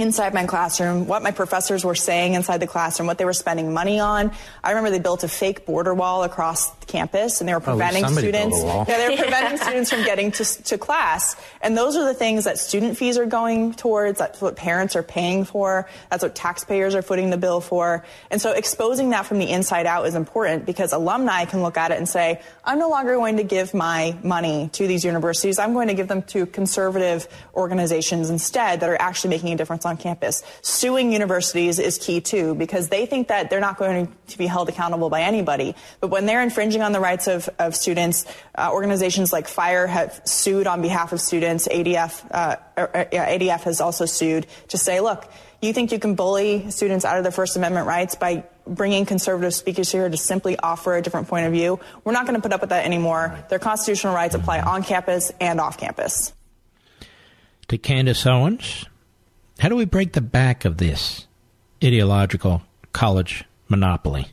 inside my classroom, what my professors were saying inside the classroom, what they were spending money on. I remember they built a fake border wall across campus and they were Oh, preventing a students. Yeah, they were (laughs) preventing students from getting to, to class. And those are the things that student fees are going towards. That's what parents are paying for. That's what taxpayers are footing the bill for. And so exposing that from the inside out is important because alumni can look at it and say, I'm no longer going to give my money to these universities. I'm going to give them to conservative organizations instead that are actually making a difference on campus. Suing universities is key too because they think that they're not going to be held accountable by anybody. But when they're infringing on the rights of, of students, uh, organizations like FIRE have sued on behalf of students. ADF, uh, ADF has also sued to say, look, you think you can bully students out of their First Amendment rights by bringing conservative speakers here to simply offer a different point of view? We're not going to put up with that anymore. Their constitutional rights apply on campus and off campus. To Candace Owens. How do we break the back of this ideological college monopoly?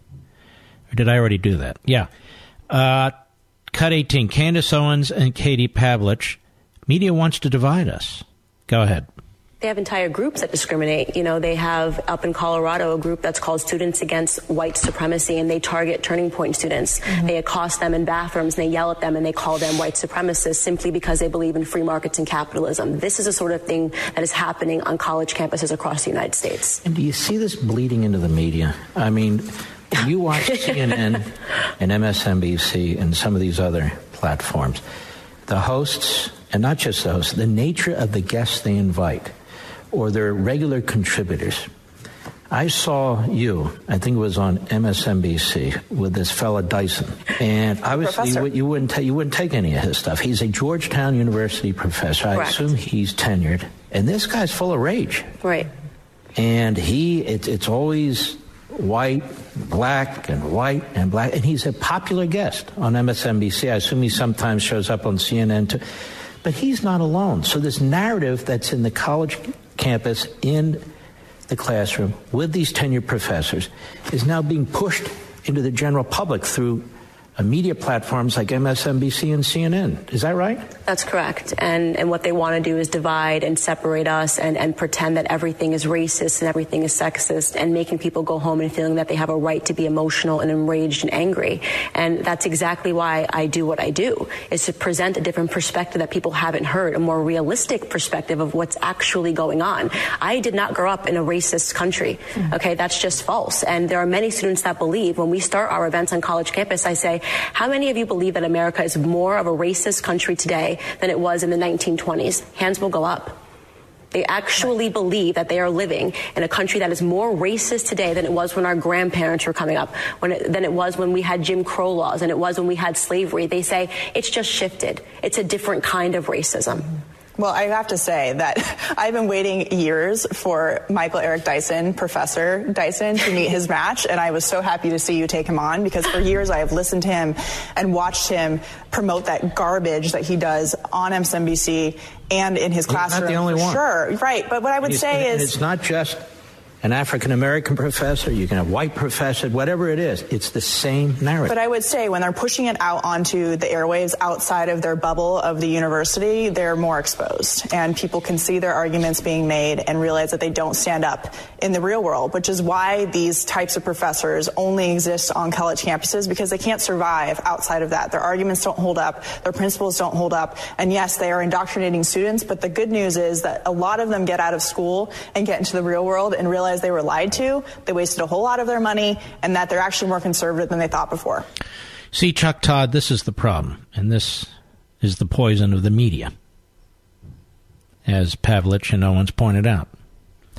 Or did I already do that? Yeah. Uh, cut 18. Candace Owens and Katie Pavlich. Media wants to divide us. Go ahead. They have entire groups that discriminate. You know, they have up in Colorado a group that's called Students Against White Supremacy, and they target Turning Point students. Mm-hmm. They accost them in bathrooms, and they yell at them, and they call them white supremacists simply because they believe in free markets and capitalism. This is the sort of thing that is happening on college campuses across the United States. And do you see this bleeding into the media? I mean, you watch (laughs) CNN and MSNBC and some of these other platforms, the hosts, and not just the hosts, the nature of the guests they invite or their regular contributors. I saw you, I think it was on MSNBC, with this fella Dyson, and obviously you, you, wouldn't ta- you wouldn't take any of his stuff. He's a Georgetown University professor. I assume he's tenured, and this guy's full of rage. Right. And he, it, it's always white, black, and white and black, and he's a popular guest on MSNBC. I assume he sometimes shows up on CNN too. But he's not alone. So this narrative that's in the college campus in the classroom with these tenured professors is now being pushed into the general public through media platforms like MSNBC and CNN. Is that right? That's correct. And and what they want to do is divide and separate us and, and pretend that everything is racist and everything is sexist and making people go home and feeling that they have a right to be emotional and enraged and angry. And that's exactly why I do what I do, is to present a different perspective that people haven't heard, a more realistic perspective of what's actually going on. I did not grow up in a racist country. Mm-hmm. Okay, that's just false. And there are many students that believe when we start our events on college campus, I say, how many of you believe that America is more of a racist country today than it was in the 1920s? Hands will go up. They actually believe that they are living in a country that is more racist today than it was when our grandparents were coming up, it, than it was when we had Jim Crow laws, and it was when we had slavery. They say it's just shifted. It's a different kind of racism. Well, I have to say that (laughs) I've been waiting years for Michael Eric Dyson, Professor Dyson, to meet his match, and I was so happy to see you take him on because for years I have listened to him and watched him promote that garbage that he does on MSNBC and in his classroom. He's not the only one. Sure, right. But what I would say is, it's not just an African American professor, you can have white professor, whatever it is, it's the same narrative. But I would say when they're pushing it out onto the airwaves outside of their bubble of the university, they're more exposed. And people can see their arguments being made and realize that they don't stand up in the real world, which is why these types of professors only exist on college campuses because they can't survive outside of that. Their arguments don't hold up, their principles don't hold up. And yes, they are indoctrinating students, but the good news is that a lot of them get out of school and get into the real world and realize they were lied to, they wasted a whole lot of their money, and that they're actually more conservative than they thought before. See, Chuck Todd, this is the problem, and this is the poison of the media, as Pavlich and Owens pointed out.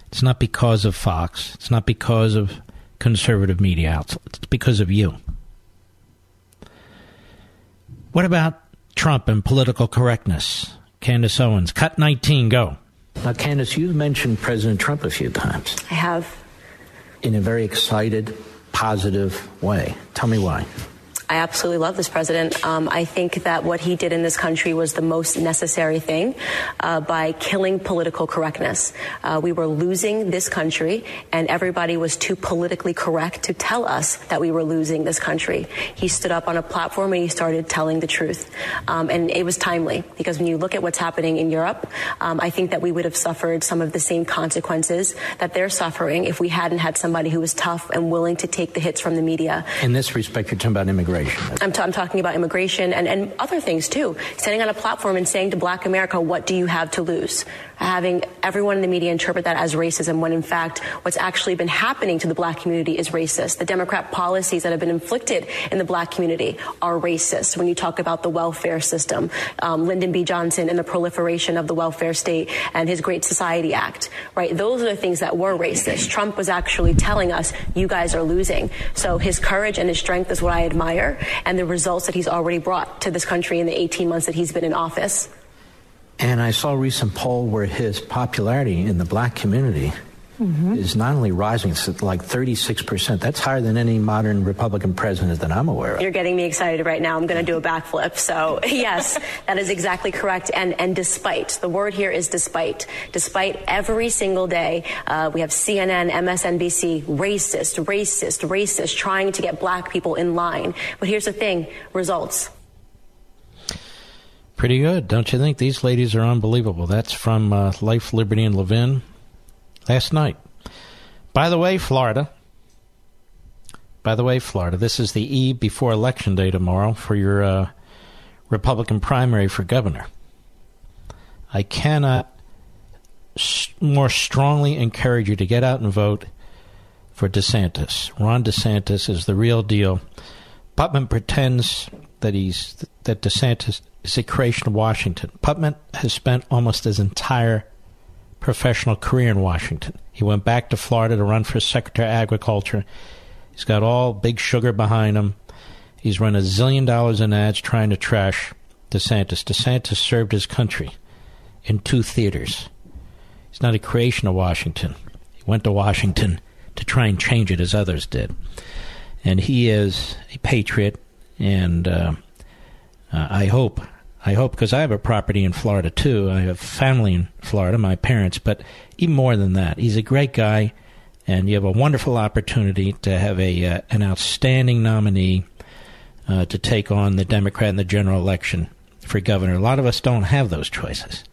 It's not because of Fox, it's not because of conservative media outlets, it's because of you. What about Trump and political correctness? Candace Owens, cut 19, go. Now, Candace, you've mentioned President Trump a few times. I have. In a very excited, positive way. Tell me why. I absolutely love this president. Um, I think that what he did in this country was the most necessary thing uh, by killing political correctness. Uh, we were losing this country, and everybody was too politically correct to tell us that we were losing this country. He stood up on a platform and he started telling the truth. Um, and it was timely because when you look at what's happening in Europe, um, I think that we would have suffered some of the same consequences that they're suffering if we hadn't had somebody who was tough and willing to take the hits from the media. In this respect, you're talking about immigration immigration. I'm, t- I'm talking about immigration and, and other things too. Standing on a platform and saying to black America, what do you have to lose? Having everyone in the media interpret that as racism when in fact what's actually been happening to the black community is racist. The Democrat policies that have been inflicted in the black community are racist. When you talk about the welfare system, um, Lyndon B. Johnson and the proliferation of the welfare state and his Great Society Act, right? Those are the things that were racist. Trump was actually telling us, you guys are losing. So his courage and his strength is what I admire and the results that he's already brought to this country in the 18 months that he's been in office. And I saw a recent poll where his popularity in the black community mm-hmm. is not only rising, it's like 36%. That's higher than any modern Republican president that I'm aware of. You're getting me excited right now. I'm going to do a backflip. So, (laughs) yes, that is exactly correct. And, and despite, the word here is despite. Despite every single day, uh, we have CNN, MSNBC, racist, racist, racist, trying to get black people in line. But here's the thing results. Pretty good, don't you think? These ladies are unbelievable. That's from uh, Life, Liberty, and Levin last night. By the way, Florida. By the way, Florida, this is the eve before Election Day tomorrow for your uh, Republican primary for governor. I cannot more strongly encourage you to get out and vote for DeSantis. Ron DeSantis is the real deal. Putnam pretends that he's that DeSantis is a creation of Washington. Putnam has spent almost his entire professional career in Washington. He went back to Florida to run for Secretary of Agriculture. He's got all big sugar behind him. He's run a zillion dollars in ads trying to trash DeSantis. DeSantis served his country in two theaters. He's not a creation of Washington. He went to Washington to try and change it as others did. And he is a patriot, and uh, uh, I hope, I hope, because I have a property in Florida too. I have family in Florida, my parents, but even more than that, he's a great guy, and you have a wonderful opportunity to have a uh, an outstanding nominee uh, to take on the Democrat in the general election for governor. A lot of us don't have those choices.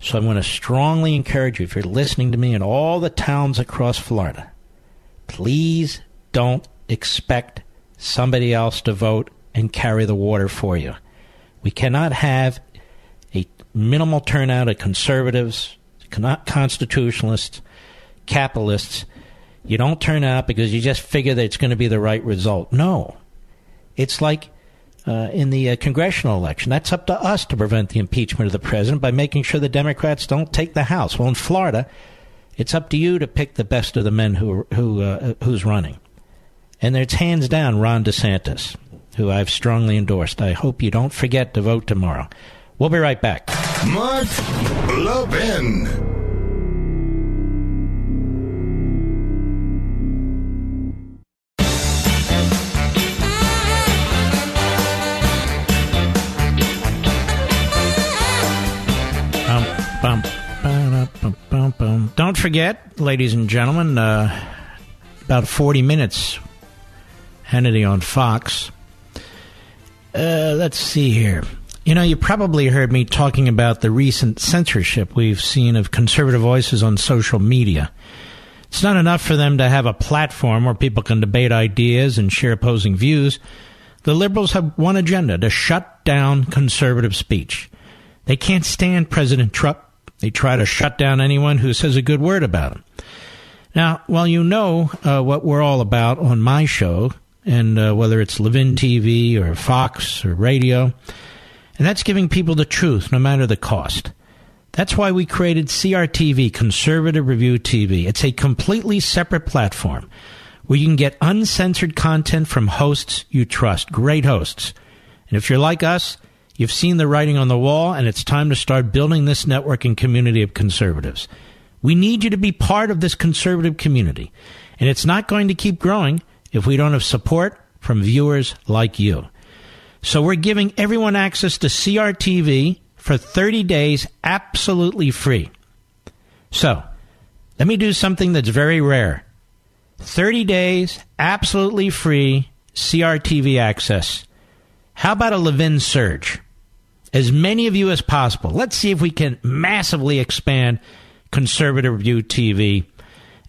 So I'm going to strongly encourage you, if you're listening to me in all the towns across Florida, please don't expect somebody else to vote and carry the water for you. We cannot have a minimal turnout of conservatives, con- constitutionalists, capitalists. You don't turn out because you just figure that it's going to be the right result. No. It's like uh, in the uh, congressional election. That's up to us to prevent the impeachment of the president by making sure the Democrats don't take the House. Well, in Florida, it's up to you to pick the best of the men who who uh, who's running, and it's hands down Ron DeSantis, who I've strongly endorsed. I hope you don't forget to vote tomorrow. We'll be right back. Mark Levin. Bum, bum, bum. Don't forget, ladies and gentlemen, uh, about 40 minutes, Hannity on Fox. Uh, let's see here. You know, you probably heard me talking about the recent censorship we've seen of conservative voices on social media. It's not enough for them to have a platform where people can debate ideas and share opposing views. The liberals have one agenda to shut down conservative speech. They can't stand President Trump. They try to shut down anyone who says a good word about him. Now, while you know uh, what we're all about on my show, and uh, whether it's Levin TV or Fox or radio, and that's giving people the truth no matter the cost. That's why we created CRTV, Conservative Review TV. It's a completely separate platform where you can get uncensored content from hosts you trust, great hosts. And if you're like us, you've seen the writing on the wall, and it's time to start building this network and community of conservatives. We need you to be part of this conservative community, and it's not going to keep growing if we don't have support from viewers like you. So we're giving everyone access to CRTV for 30 days absolutely free. So, let me do something that's very rare. 30 days absolutely free CRTV access. How about a Levin surge? As many of you as possible. Let's see if we can massively expand Conservative view TV,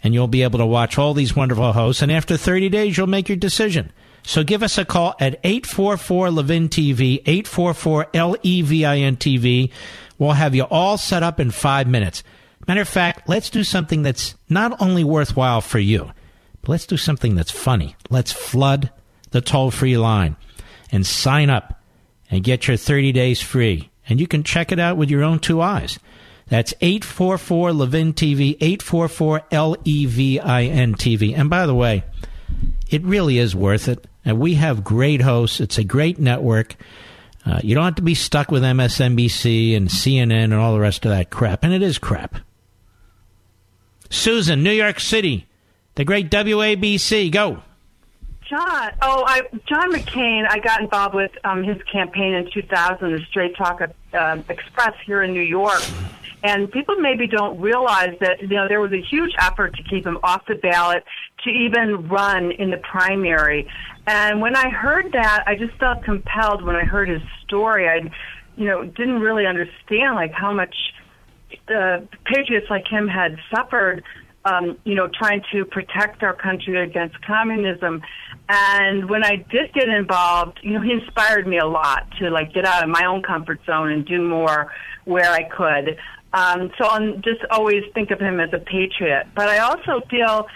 and you'll be able to watch all these wonderful hosts. And after 30 days, you'll make your decision. So give us a call at 844 Levin TV, 844 L E V I N TV. We'll have you all set up in five minutes. Matter of fact, let's do something that's not only worthwhile for you, but let's do something that's funny. Let's flood the toll free line and sign up and get your 30 days free. And you can check it out with your own two eyes. That's 844 Levin TV, 844 L E V I N TV. And by the way, it really is worth it. And we have great hosts. It's a great network. Uh, you don't have to be stuck with MSNBC and CNN and all the rest of that crap. And it is crap. Susan, New York City, the great WABC. Go. John, oh, I, John McCain. I got involved with um, his campaign in 2000, the Straight Talk uh, Express here in New York. And people maybe don't realize that you know there was a huge effort to keep him off the ballot, to even run in the primary. And when I heard that, I just felt compelled. When I heard his story, I you know, didn't really understand like how much the patriots like him had suffered, um, you know, trying to protect our country against communism. And when I did get involved, you know, he inspired me a lot to like get out of my own comfort zone and do more where I could. Um, so I'm just always think of him as a patriot. But I also feel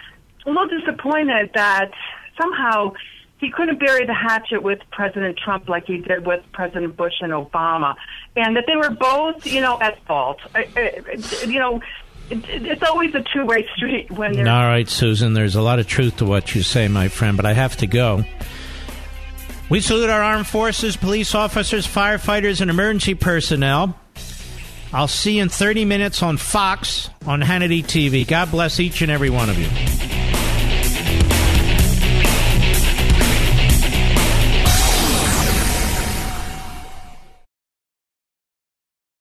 a little disappointed that somehow he couldn't bury the hatchet with President Trump like he did with President Bush and Obama, and that they were both, you know, at fault. I, I, you know, it's always a two-way street when All right, Susan, there's a lot of truth to what you say, my friend, but I have to go. We salute our armed forces, police officers, firefighters, and emergency personnel. I'll see you in 30 minutes on Fox on Hannity TV. God bless each and every one of you.